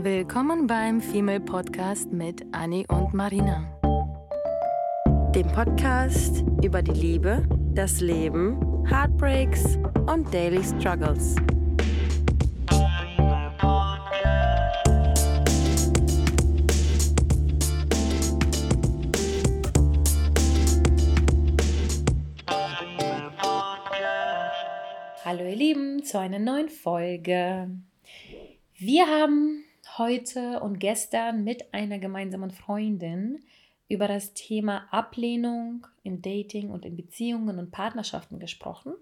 Willkommen beim Female Podcast mit Annie und Marina. Dem Podcast über die Liebe, das Leben, Heartbreaks und Daily Struggles. Hallo ihr Lieben zu einer neuen Folge. Wir haben heute und gestern mit einer gemeinsamen Freundin über das Thema Ablehnung im Dating und in Beziehungen und Partnerschaften gesprochen.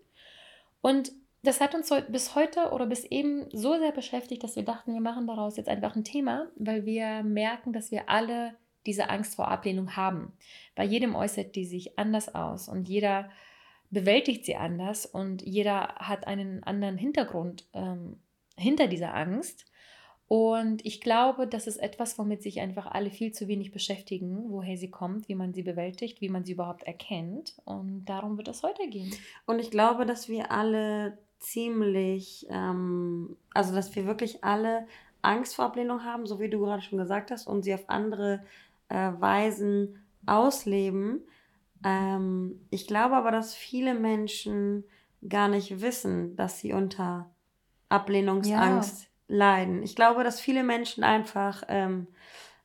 Und das hat uns bis heute oder bis eben so sehr beschäftigt, dass wir dachten, wir machen daraus jetzt einfach ein Thema, weil wir merken, dass wir alle diese Angst vor Ablehnung haben. Bei jedem äußert die sich anders aus und jeder bewältigt sie anders und jeder hat einen anderen Hintergrund ähm, hinter dieser Angst. Und ich glaube, das ist etwas, womit sich einfach alle viel zu wenig beschäftigen, woher sie kommt, wie man sie bewältigt, wie man sie überhaupt erkennt. Und darum wird es heute gehen. Und ich glaube, dass wir alle ziemlich, ähm, also dass wir wirklich alle Angst vor Ablehnung haben, so wie du gerade schon gesagt hast, und sie auf andere äh, Weisen ausleben. Ähm, ich glaube aber, dass viele Menschen gar nicht wissen, dass sie unter Ablehnungsangst ja leiden. Ich glaube, dass viele Menschen einfach ähm,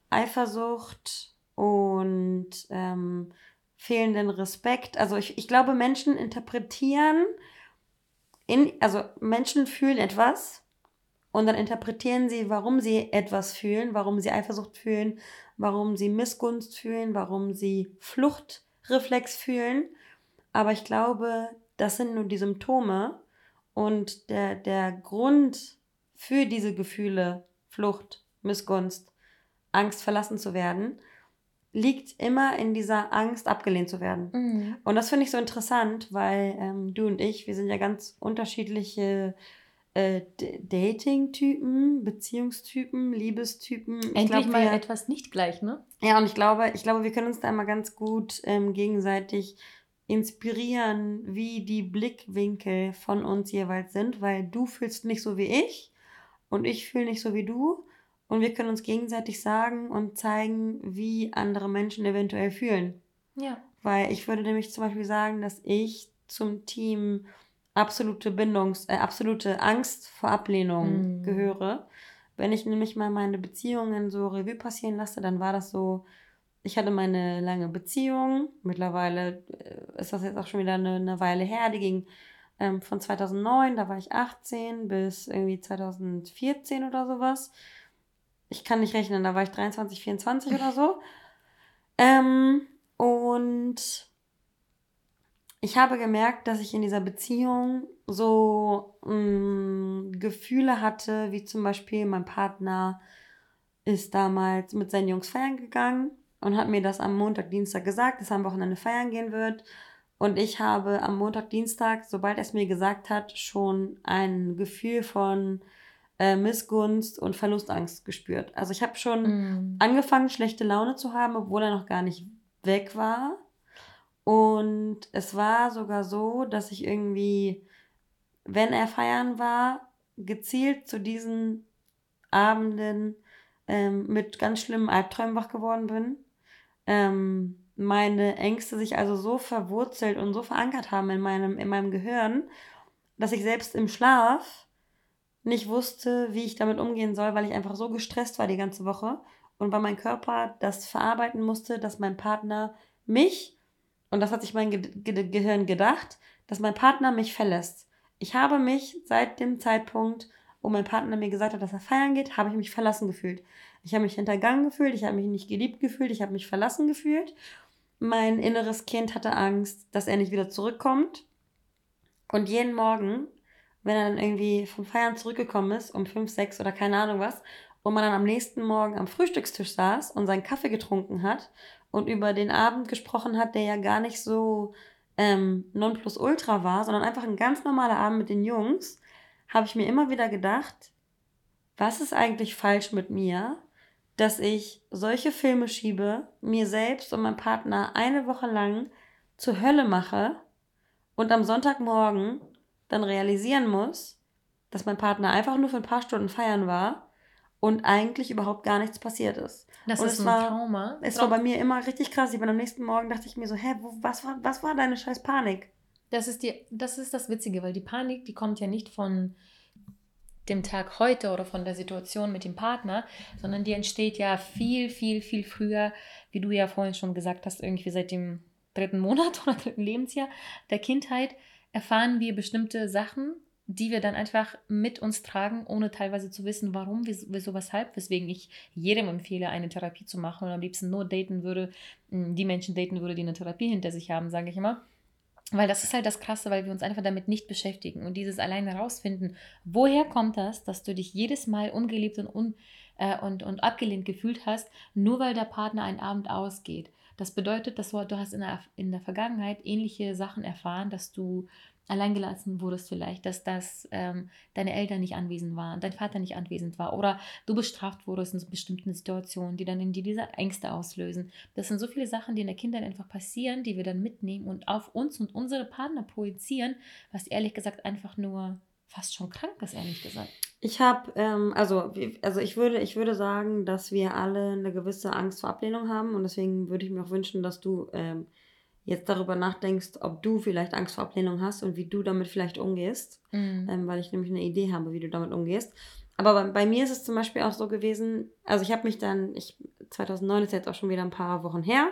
Eifersucht und ähm, fehlenden Respekt, also ich, ich glaube, Menschen interpretieren, in, also Menschen fühlen etwas und dann interpretieren sie, warum sie etwas fühlen, warum sie Eifersucht fühlen, warum sie Missgunst fühlen, warum sie Fluchtreflex fühlen. Aber ich glaube, das sind nur die Symptome und der, der Grund, für diese Gefühle, Flucht, Missgunst, Angst verlassen zu werden, liegt immer in dieser Angst, abgelehnt zu werden. Mhm. Und das finde ich so interessant, weil ähm, du und ich, wir sind ja ganz unterschiedliche äh, Dating-Typen, Beziehungstypen, Liebestypen. Endlich glaub, mal wir, etwas nicht gleich, ne? Ja, und ich glaube, ich glaube, wir können uns da immer ganz gut ähm, gegenseitig inspirieren, wie die Blickwinkel von uns jeweils sind, weil du fühlst nicht so wie ich und ich fühle nicht so wie du und wir können uns gegenseitig sagen und zeigen, wie andere Menschen eventuell fühlen. Ja. Weil ich würde nämlich zum Beispiel sagen, dass ich zum Team absolute Bindungs-, äh, absolute Angst vor Ablehnung mm. gehöre. Wenn ich nämlich mal meine Beziehungen so Revue passieren lasse, dann war das so, ich hatte meine lange Beziehung. Mittlerweile äh, ist das jetzt auch schon wieder eine, eine Weile her. Die ging ähm, von 2009, da war ich 18, bis irgendwie 2014 oder sowas. Ich kann nicht rechnen, da war ich 23, 24 oder so. Ähm, und ich habe gemerkt, dass ich in dieser Beziehung so mh, mm, Gefühle hatte, wie zum Beispiel mein Partner ist damals mit seinen Jungs feiern gegangen und hat mir das am Montag, Dienstag gesagt, dass er am Wochenende feiern gehen wird. Und ich habe am Montag, Dienstag, sobald er es mir gesagt hat, schon ein Gefühl von äh, Missgunst und Verlustangst gespürt. Also ich habe schon mm. angefangen, schlechte Laune zu haben, obwohl er noch gar nicht weg war. Und es war sogar so, dass ich irgendwie, wenn er feiern war, gezielt zu diesen Abenden ähm, mit ganz schlimmen Albträumen wach geworden bin. Ähm, meine Ängste sich also so verwurzelt und so verankert haben in meinem, in meinem Gehirn, dass ich selbst im Schlaf nicht wusste, wie ich damit umgehen soll, weil ich einfach so gestresst war die ganze Woche und weil mein Körper das verarbeiten musste, dass mein Partner mich, und das hat sich mein Ge Ge Gehirn gedacht, dass mein Partner mich verlässt. Ich habe mich seit dem Zeitpunkt, wo mein Partner mir gesagt hat, dass er feiern geht, habe ich mich verlassen gefühlt. Ich habe mich hintergangen gefühlt, ich habe mich nicht geliebt gefühlt, ich habe mich verlassen gefühlt mein inneres Kind hatte Angst, dass er nicht wieder zurückkommt. Und jeden Morgen, wenn er dann irgendwie vom Feiern zurückgekommen ist, um fünf, sechs oder keine Ahnung was, und man dann am nächsten Morgen am Frühstückstisch saß und seinen Kaffee getrunken hat und über den Abend gesprochen hat, der ja gar nicht so ähm, nonplusultra war, sondern einfach ein ganz normaler Abend mit den Jungs, habe ich mir immer wieder gedacht, was ist eigentlich falsch mit mir, dass ich solche Filme schiebe, mir selbst und meinem Partner eine Woche lang zur Hölle mache und am Sonntagmorgen dann realisieren muss, dass mein Partner einfach nur für ein paar Stunden feiern war und eigentlich überhaupt gar nichts passiert ist. Das und ist es ein war, Trauma. Es war bei mir immer richtig krass. Ich bin am nächsten Morgen dachte ich mir so, hä, wo, was, war, was war deine scheiß Panik? Das ist, die, das ist das Witzige, weil die Panik, die kommt ja nicht von dem Tag heute oder von der Situation mit dem Partner, sondern die entsteht ja viel, viel, viel früher, wie du ja vorhin schon gesagt hast, irgendwie seit dem dritten Monat oder dritten Lebensjahr der Kindheit erfahren wir bestimmte Sachen, die wir dann einfach mit uns tragen, ohne teilweise zu wissen, warum, wieso, weshalb, weswegen ich jedem empfehle, eine Therapie zu machen und am liebsten nur daten würde, die Menschen daten würde, die eine Therapie hinter sich haben, sage ich immer. Weil das ist halt das Krasse, weil wir uns einfach damit nicht beschäftigen und dieses alleine herausfinden, woher kommt das, dass du dich jedes Mal ungeliebt und, un, äh, und, und abgelehnt gefühlt hast, nur weil der Partner einen Abend ausgeht. Das bedeutet, dass du, du hast in der, in der Vergangenheit ähnliche Sachen erfahren, dass du alleingelassen wurdest vielleicht, dass das ähm, deine Eltern nicht anwesend waren, dein Vater nicht anwesend war oder du bestraft wurdest in bestimmten Situationen, die dann in dir diese Ängste auslösen. Das sind so viele Sachen, die in der Kindheit einfach passieren, die wir dann mitnehmen und auf uns und unsere Partner projizieren, was ehrlich gesagt einfach nur fast schon krank ist, ehrlich gesagt. Ich habe, ähm, also, also ich würde, ich würde sagen, dass wir alle eine gewisse Angst vor Ablehnung haben und deswegen würde ich mir auch wünschen, dass du ähm, jetzt darüber nachdenkst, ob du vielleicht Angst vor Ablehnung hast und wie du damit vielleicht umgehst, mhm. ähm, weil ich nämlich eine Idee habe, wie du damit umgehst. Aber bei, bei mir ist es zum Beispiel auch so gewesen, also ich habe mich dann, ich 2009 ist jetzt auch schon wieder ein paar Wochen her,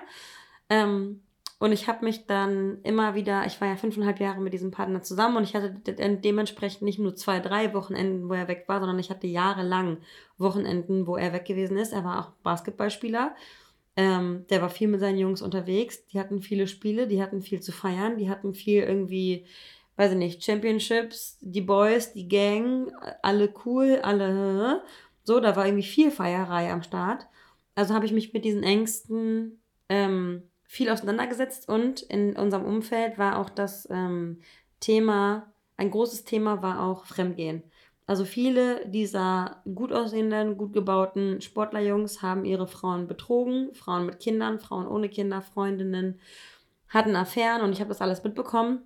ähm, und ich habe mich dann immer wieder, ich war ja fünfeinhalb Jahre mit diesem Partner zusammen und ich hatte dementsprechend nicht nur zwei, drei Wochenenden, wo er weg war, sondern ich hatte jahrelang Wochenenden, wo er weg gewesen ist. Er war auch Basketballspieler ähm, der war viel mit seinen Jungs unterwegs. Die hatten viele Spiele, die hatten viel zu feiern, die hatten viel irgendwie, weiß ich nicht, Championships, die Boys, die Gang, alle cool, alle so, da war irgendwie viel Feierei am Start. Also habe ich mich mit diesen Ängsten ähm, viel auseinandergesetzt und in unserem Umfeld war auch das ähm, Thema, ein großes Thema war auch Fremdgehen. Also viele dieser gut aussehenden, gut gebauten Sportlerjungs haben ihre Frauen betrogen, Frauen mit Kindern, Frauen ohne Kinder, Freundinnen, hatten Affären und ich habe das alles mitbekommen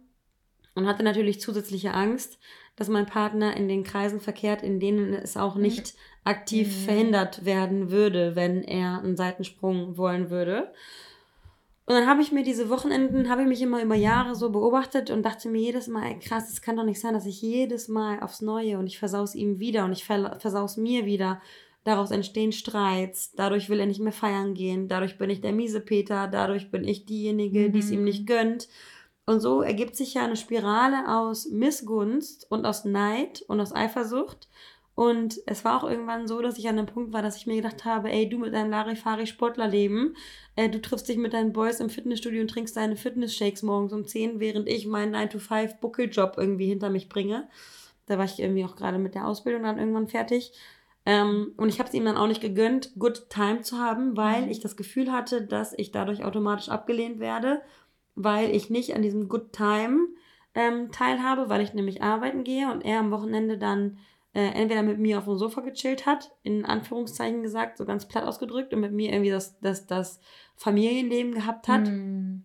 und hatte natürlich zusätzliche Angst, dass mein Partner in den Kreisen verkehrt, in denen es auch nicht aktiv mhm. verhindert werden würde, wenn er einen Seitensprung wollen würde. Und dann habe ich mir diese Wochenenden, habe ich mich immer über Jahre so beobachtet und dachte mir jedes Mal, ey, krass, es kann doch nicht sein, dass ich jedes Mal aufs Neue und ich versaus ihm wieder und ich versaus mir wieder. Daraus entstehen Streits, dadurch will er nicht mehr feiern gehen, dadurch bin ich der miese Peter, dadurch bin ich diejenige, die es ihm nicht mhm. gönnt. Und so ergibt sich ja eine Spirale aus Missgunst und aus Neid und aus Eifersucht. Und es war auch irgendwann so, dass ich an einem Punkt war, dass ich mir gedacht habe, ey, du mit deinem Larifari-Sportlerleben, äh, du triffst dich mit deinen Boys im Fitnessstudio und trinkst deine Fitness-Shakes morgens um 10, während ich meinen 9-to-5-Buckeljob irgendwie hinter mich bringe. Da war ich irgendwie auch gerade mit der Ausbildung dann irgendwann fertig. Ähm, und ich habe es ihm dann auch nicht gegönnt, Good Time zu haben, weil mhm. ich das Gefühl hatte, dass ich dadurch automatisch abgelehnt werde, weil ich nicht an diesem Good Time ähm, teilhabe, weil ich nämlich arbeiten gehe und er am Wochenende dann äh, entweder mit mir auf dem Sofa gechillt hat, in Anführungszeichen gesagt, so ganz platt ausgedrückt, und mit mir irgendwie das, das, das Familienleben gehabt hat. Mm.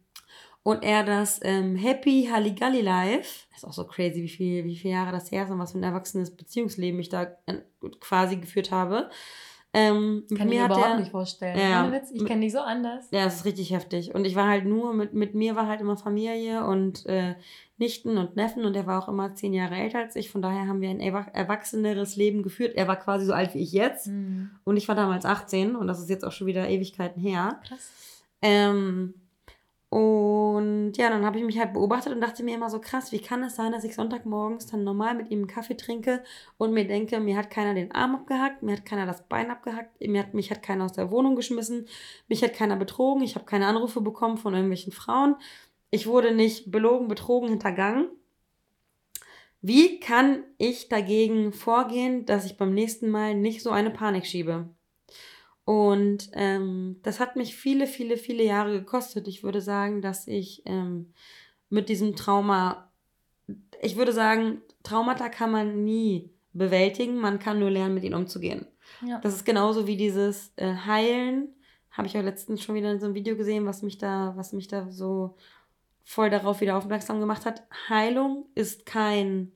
Und er das ähm, Happy Halligalli Life, ist auch so crazy, wie, viel, wie viele Jahre das her ist und was für ein erwachsenes Beziehungsleben ich da äh, quasi geführt habe. Ähm, kann ich mir überhaupt der, nicht vorstellen. Ja, ich kenne dich so anders. Ja, es ist richtig heftig. Und ich war halt nur, mit, mit mir war halt immer Familie und äh, Nichten und Neffen und er war auch immer zehn Jahre älter als ich. Von daher haben wir ein erwachseneres Leben geführt. Er war quasi so alt wie ich jetzt mhm. und ich war damals 18 und das ist jetzt auch schon wieder Ewigkeiten her. Krass. Ähm, und ja, dann habe ich mich halt beobachtet und dachte mir immer so krass, wie kann es sein, dass ich Sonntagmorgens dann normal mit ihm einen Kaffee trinke und mir denke, mir hat keiner den Arm abgehackt, mir hat keiner das Bein abgehackt, mir hat, mich hat keiner aus der Wohnung geschmissen, mich hat keiner betrogen, ich habe keine Anrufe bekommen von irgendwelchen Frauen, ich wurde nicht belogen, betrogen, hintergangen. Wie kann ich dagegen vorgehen, dass ich beim nächsten Mal nicht so eine Panik schiebe? Und ähm, das hat mich viele, viele, viele Jahre gekostet. Ich würde sagen, dass ich ähm, mit diesem Trauma, ich würde sagen, Traumata kann man nie bewältigen, man kann nur lernen, mit ihnen umzugehen. Ja. Das ist genauso wie dieses äh, Heilen. Habe ich auch letztens schon wieder in so einem Video gesehen, was mich da, was mich da so voll darauf wieder aufmerksam gemacht hat. Heilung ist kein,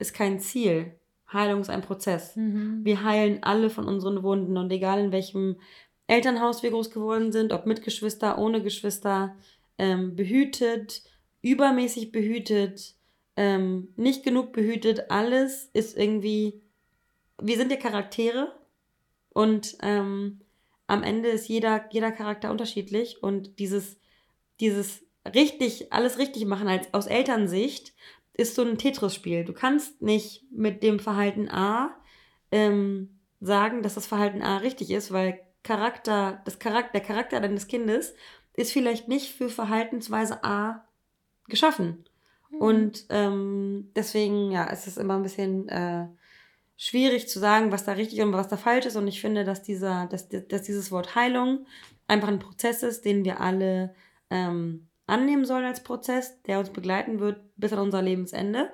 ist kein Ziel. Heilung ist ein Prozess. Mhm. Wir heilen alle von unseren Wunden und egal in welchem Elternhaus wir groß geworden sind, ob mit Geschwister, ohne Geschwister, ähm, behütet, übermäßig behütet, ähm, nicht genug behütet, alles ist irgendwie, wir sind ja Charaktere und ähm, am Ende ist jeder, jeder Charakter unterschiedlich und dieses, dieses richtig, alles richtig machen als aus Elternsicht ist so ein Tetris-Spiel. Du kannst nicht mit dem Verhalten A ähm, sagen, dass das Verhalten A richtig ist, weil Charakter, das Charakter, der Charakter deines Kindes ist vielleicht nicht für Verhaltensweise A geschaffen. Mhm. Und ähm, deswegen, ja, ist es immer ein bisschen äh, schwierig zu sagen, was da richtig und was da falsch ist. Und ich finde, dass, dieser, dass, dass dieses Wort Heilung einfach ein Prozess ist, den wir alle ähm, annehmen sollen als Prozess, der uns begleiten wird bis an unser Lebensende.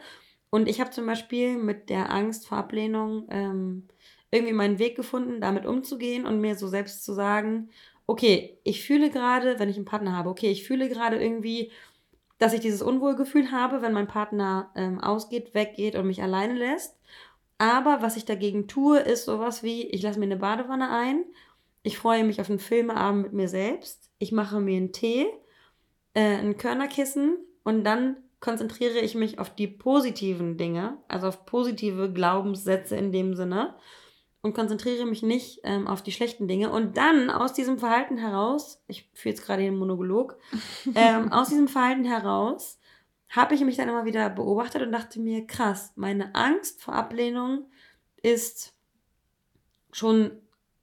Und ich habe zum Beispiel mit der Angst vor Ablehnung ähm, irgendwie meinen Weg gefunden, damit umzugehen und mir so selbst zu sagen, okay, ich fühle gerade, wenn ich einen Partner habe, okay, ich fühle gerade irgendwie, dass ich dieses Unwohlgefühl habe, wenn mein Partner ähm, ausgeht, weggeht und mich alleine lässt. Aber was ich dagegen tue, ist sowas wie, ich lasse mir eine Badewanne ein, ich freue mich auf einen Filmeabend mit mir selbst, ich mache mir einen Tee, äh, ein Körnerkissen und dann konzentriere ich mich auf die positiven Dinge, also auf positive Glaubenssätze in dem Sinne und konzentriere mich nicht ähm, auf die schlechten Dinge. Und dann aus diesem Verhalten heraus, ich führe jetzt gerade den Monolog, ähm, aus diesem Verhalten heraus habe ich mich dann immer wieder beobachtet und dachte mir, krass, meine Angst vor Ablehnung ist schon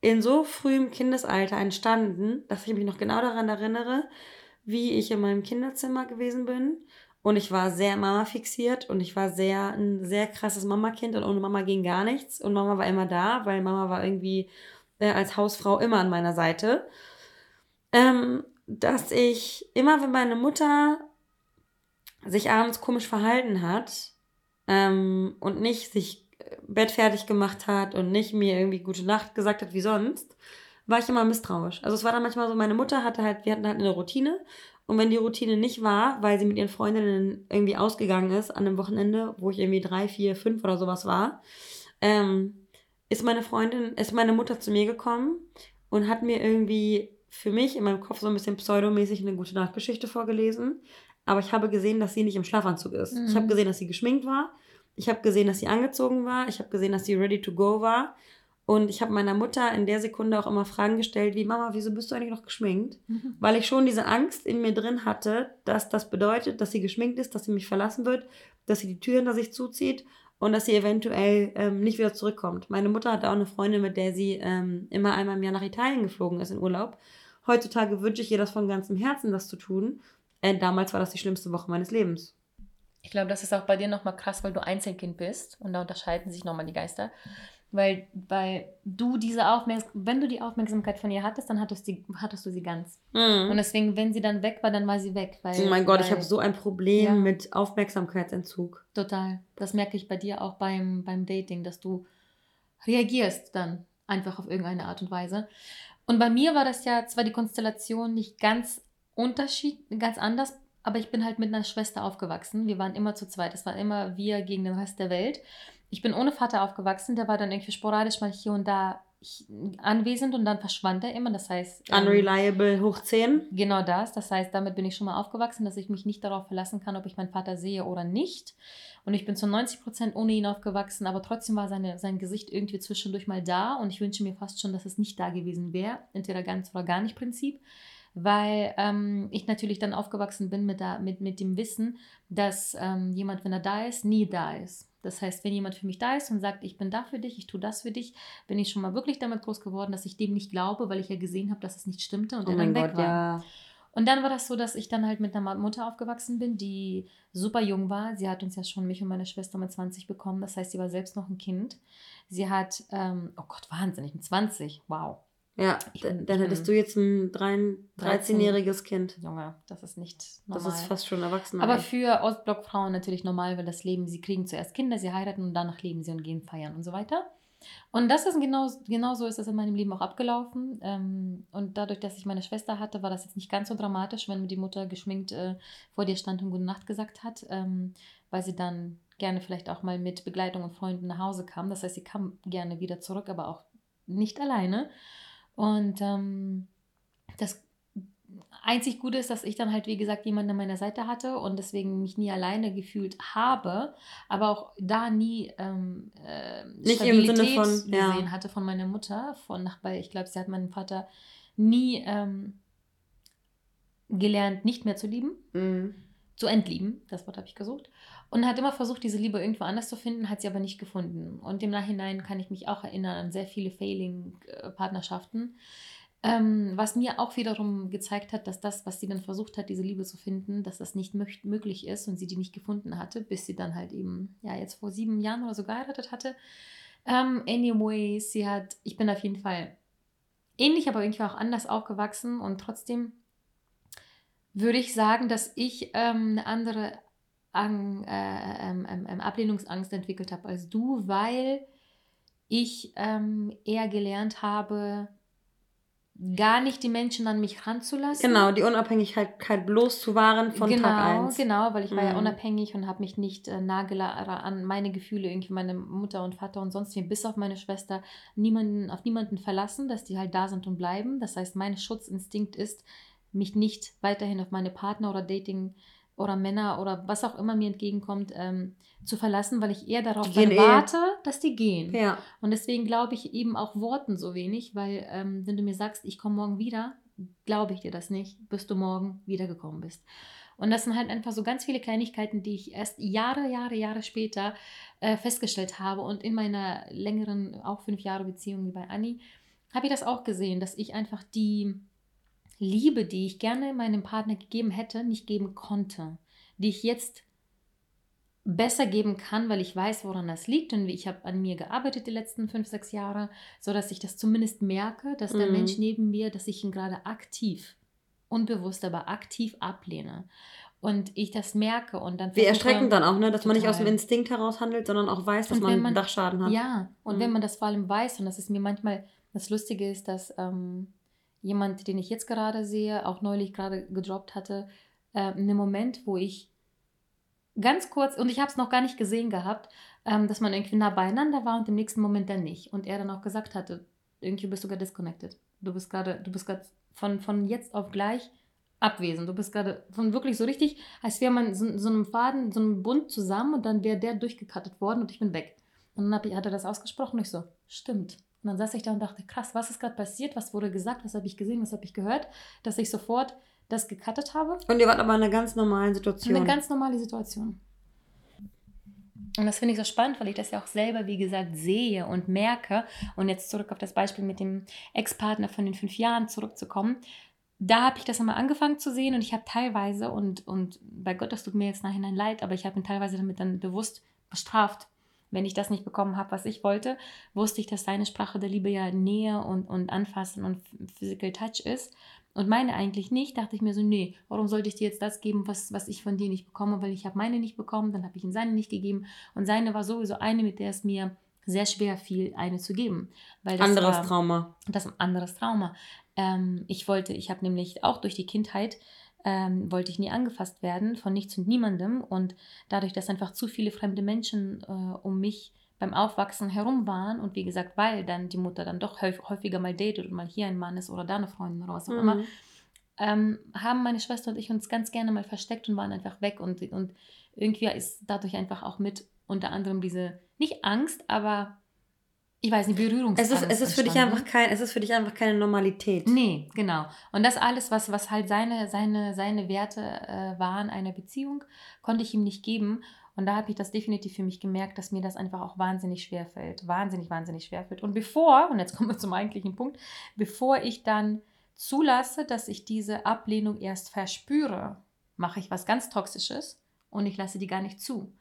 in so frühem Kindesalter entstanden, dass ich mich noch genau daran erinnere, wie ich in meinem Kinderzimmer gewesen bin. Und ich war sehr Mama fixiert und ich war sehr ein sehr krasses Mama-Kind und ohne Mama ging gar nichts. Und Mama war immer da, weil Mama war irgendwie äh, als Hausfrau immer an meiner Seite. Ähm, dass ich immer, wenn meine Mutter sich abends komisch verhalten hat ähm, und nicht sich äh, bettfertig gemacht hat und nicht mir irgendwie gute Nacht gesagt hat wie sonst, war ich immer misstrauisch. Also es war dann manchmal so, meine Mutter hatte halt, wir hatten halt eine Routine und wenn die Routine nicht war, weil sie mit ihren Freundinnen irgendwie ausgegangen ist an einem Wochenende, wo ich irgendwie drei, vier, fünf oder sowas war, ähm, ist meine Freundin, ist meine Mutter zu mir gekommen und hat mir irgendwie für mich in meinem Kopf so ein bisschen pseudomäßig eine gute Nachtgeschichte vorgelesen aber ich habe gesehen, dass sie nicht im Schlafanzug ist. Mhm. Ich habe mhm. gesehen, dass sie geschminkt war. Ich habe gesehen, dass sie angezogen war. Ich habe gesehen, dass sie ready to go war. Und ich habe meiner Mutter in der Sekunde auch immer Fragen gestellt, wie Mama, wieso bist du eigentlich noch geschminkt? Mhm. Weil ich schon diese Angst in mir drin hatte, dass das bedeutet, dass sie geschminkt ist, dass sie mich verlassen wird, dass sie die Tür hinter sich zuzieht und dass sie eventuell ähm, nicht wieder zurückkommt. Meine Mutter hatte auch eine Freundin, mit der sie ähm, immer einmal im Jahr nach Italien geflogen ist in Urlaub. Heutzutage wünsche ich ihr das von ganzem Herzen, das zu tun. Äh, damals war das die schlimmste Woche meines Lebens. Ich glaube, das ist auch bei dir nochmal krass, weil du Einzelkind bist und da unterscheiden sich nochmal die Geister. Weil, weil du diese Aufmerksamkeit, wenn du die Aufmerksamkeit von ihr hattest, dann hattest, die, hattest du sie ganz. Mhm. Und deswegen, wenn sie dann weg war, dann war sie weg. Weil, oh mein Gott, weil, ich habe so ein Problem ja, mit Aufmerksamkeitsentzug. Total. Das merke ich bei dir auch beim, beim Dating, dass du reagierst dann einfach auf irgendeine Art und Weise. Und bei mir war das ja zwar die Konstellation nicht ganz Unterschied, ganz anders, aber ich bin halt mit einer Schwester aufgewachsen. Wir waren immer zu zweit. Es war immer wir gegen den Rest der Welt. Ich bin ohne Vater aufgewachsen, der war dann irgendwie sporadisch mal hier und da anwesend und dann verschwand er immer. Das heißt. Ähm, Unreliable ähm, hoch 10. Genau das. Das heißt, damit bin ich schon mal aufgewachsen, dass ich mich nicht darauf verlassen kann, ob ich meinen Vater sehe oder nicht. Und ich bin zu 90 Prozent ohne ihn aufgewachsen, aber trotzdem war seine, sein Gesicht irgendwie zwischendurch mal da und ich wünsche mir fast schon, dass es nicht da gewesen wäre. Entweder ganz oder gar nicht Prinzip weil ähm, ich natürlich dann aufgewachsen bin mit, der, mit, mit dem Wissen, dass ähm, jemand, wenn er da ist, nie da ist. Das heißt, wenn jemand für mich da ist und sagt, ich bin da für dich, ich tue das für dich, bin ich schon mal wirklich damit groß geworden, dass ich dem nicht glaube, weil ich ja gesehen habe, dass es nicht stimmte und oh er dann weg Gott, war. Ja. Und dann war das so, dass ich dann halt mit einer Mutter aufgewachsen bin, die super jung war. Sie hat uns ja schon mich und meine Schwester mit 20 bekommen. Das heißt, sie war selbst noch ein Kind. Sie hat, ähm, oh Gott, wahnsinnig, mit 20, wow. Ja, ich, dann, dann hättest du jetzt ein 13-jähriges Kind. Junge, das ist nicht normal. Das ist fast schon erwachsen. Aber für Ostblockfrauen natürlich normal, weil das Leben, sie kriegen zuerst Kinder, sie heiraten und danach leben sie und gehen feiern und so weiter. Und das ist genau, genau so ist das in meinem Leben auch abgelaufen. Ähm, und dadurch, dass ich meine Schwester hatte, war das jetzt nicht ganz so dramatisch, wenn die Mutter geschminkt äh, vor dir stand und Gute Nacht gesagt hat, ähm, weil sie dann gerne vielleicht auch mal mit Begleitung und Freunden nach Hause kam. Das heißt, sie kam gerne wieder zurück, aber auch nicht alleine. Und ähm, das einzig Gute ist, dass ich dann halt, wie gesagt, jemanden an meiner Seite hatte und deswegen mich nie alleine gefühlt habe, aber auch da nie ähm, äh, Nicht Stabilität im Sinne von, ja. gesehen hatte von meiner Mutter, von weil ich glaube, sie hat meinen Vater nie ähm, gelernt, nicht mehr zu lieben, mhm. zu entlieben, das Wort habe ich gesucht, und hat immer versucht, diese Liebe irgendwo anders zu finden, hat sie aber nicht gefunden. Und im Nachhinein kann ich mich auch erinnern an sehr viele Failing-Partnerschaften. Ähm, was mir auch wiederum gezeigt hat, dass das, was sie dann versucht hat, diese Liebe zu finden, dass das nicht möglich ist und sie die nicht gefunden hatte, bis sie dann halt eben, ja, jetzt vor sieben Jahren oder so geheiratet hatte. Ähm, anyway, sie hat, ich bin auf jeden Fall ähnlich, aber irgendwie auch anders aufgewachsen und trotzdem würde ich sagen, dass ich ähm, eine andere Ang äh, ähm, ähm, ähm Ablehnungsangst entwickelt habe als du, weil ich ähm, eher gelernt habe, gar nicht die Menschen an mich ranzulassen. Genau, die Unabhängigkeit halt bloß zu wahren von genau, Tag 1. Genau, weil ich war ja mhm. unabhängig und habe mich nicht äh, an meine Gefühle, irgendwie meine Mutter und Vater und sonst wie, bis auf meine Schwester, niemanden, auf niemanden verlassen, dass die halt da sind und bleiben. Das heißt, mein Schutzinstinkt ist, mich nicht weiterhin auf meine Partner oder Dating oder Männer oder was auch immer mir entgegenkommt, ähm, zu verlassen, weil ich eher darauf warte, eh. dass die gehen. Ja. Und deswegen glaube ich eben auch Worten so wenig, weil ähm, wenn du mir sagst, ich komme morgen wieder, glaube ich dir das nicht, bis du morgen wiedergekommen bist. Und das sind halt einfach so ganz viele Kleinigkeiten, die ich erst Jahre, Jahre, Jahre später äh, festgestellt habe. Und in meiner längeren, auch fünf Jahre Beziehung wie bei Anni, habe ich das auch gesehen, dass ich einfach die Liebe, die ich gerne meinem Partner gegeben hätte, nicht geben konnte. Die ich jetzt besser geben kann, weil ich weiß, woran das liegt und ich habe an mir gearbeitet die letzten fünf, sechs Jahre, so dass ich das zumindest merke, dass der mhm. Mensch neben mir, dass ich ihn gerade aktiv, unbewusst, aber aktiv ablehne. Und ich das merke und dann. Wie erschreckend dann auch, ne? Dass total. man nicht aus dem Instinkt heraus handelt, sondern auch weiß, dass man, man Dachschaden hat. Ja, und mhm. wenn man das vor allem weiß, und das ist mir manchmal, das Lustige ist, dass ähm, jemand, den ich jetzt gerade sehe, auch neulich gerade gedroppt hatte, äh, einen Moment, wo ich ganz kurz, und ich habe es noch gar nicht gesehen gehabt, ähm, dass man irgendwie nah beieinander war und im nächsten Moment dann nicht. Und er dann auch gesagt hatte, irgendwie bist du gerade disconnected. Du bist gerade, du bist gerade von, von jetzt auf gleich abwesend. Du bist gerade von wirklich so richtig, als wäre man so, so einem Faden, so einem Bund zusammen und dann wäre der durchgekattet worden und ich bin weg. Und dann hat er das ausgesprochen und ich so, stimmt. Und dann saß ich da und dachte, krass, was ist gerade passiert? Was wurde gesagt? Was habe ich gesehen? Was habe ich gehört? Dass ich sofort das gecuttet habe. Und ihr wart aber in einer ganz normalen Situation. Eine ganz normale Situation. Und das finde ich so spannend, weil ich das ja auch selber, wie gesagt, sehe und merke. Und jetzt zurück auf das Beispiel mit dem Ex-Partner von den fünf Jahren zurückzukommen. Da habe ich das einmal angefangen zu sehen und ich habe teilweise, und, und bei Gott, das tut mir jetzt nachhinein leid, aber ich habe ihn teilweise damit dann bewusst bestraft. Wenn ich das nicht bekommen habe, was ich wollte, wusste ich, dass seine Sprache der Liebe ja Nähe und, und Anfassen und Physical Touch ist und meine eigentlich nicht, dachte ich mir so, nee, warum sollte ich dir jetzt das geben, was, was ich von dir nicht bekomme, weil ich habe meine nicht bekommen, dann habe ich ihm seine nicht gegeben und seine war sowieso eine, mit der es mir sehr schwer fiel, eine zu geben. Weil anderes war, Trauma. Das ist ein anderes Trauma. Ähm, ich wollte, ich habe nämlich auch durch die Kindheit, ähm, wollte ich nie angefasst werden von nichts und niemandem und dadurch, dass einfach zu viele fremde Menschen äh, um mich beim Aufwachsen herum waren und wie gesagt, weil dann die Mutter dann doch häufiger mal datet und mal hier ein Mann ist oder da eine Freundin oder was auch mhm. immer, ähm, haben meine Schwester und ich uns ganz gerne mal versteckt und waren einfach weg und, und irgendwie ist dadurch einfach auch mit unter anderem diese, nicht Angst, aber ich weiß nicht, Berührungsangst. Es ist, es ist für dich einfach kein, es ist für dich einfach keine Normalität. Nee, genau. Und das alles, was, was halt seine, seine, seine Werte äh, waren einer Beziehung, konnte ich ihm nicht geben. Und da habe ich das definitiv für mich gemerkt, dass mir das einfach auch wahnsinnig schwer fällt. Wahnsinnig, wahnsinnig schwer fällt. Und bevor, und jetzt kommen wir zum eigentlichen Punkt, bevor ich dann zulasse, dass ich diese Ablehnung erst verspüre, mache ich was ganz Toxisches und ich lasse die gar nicht zu.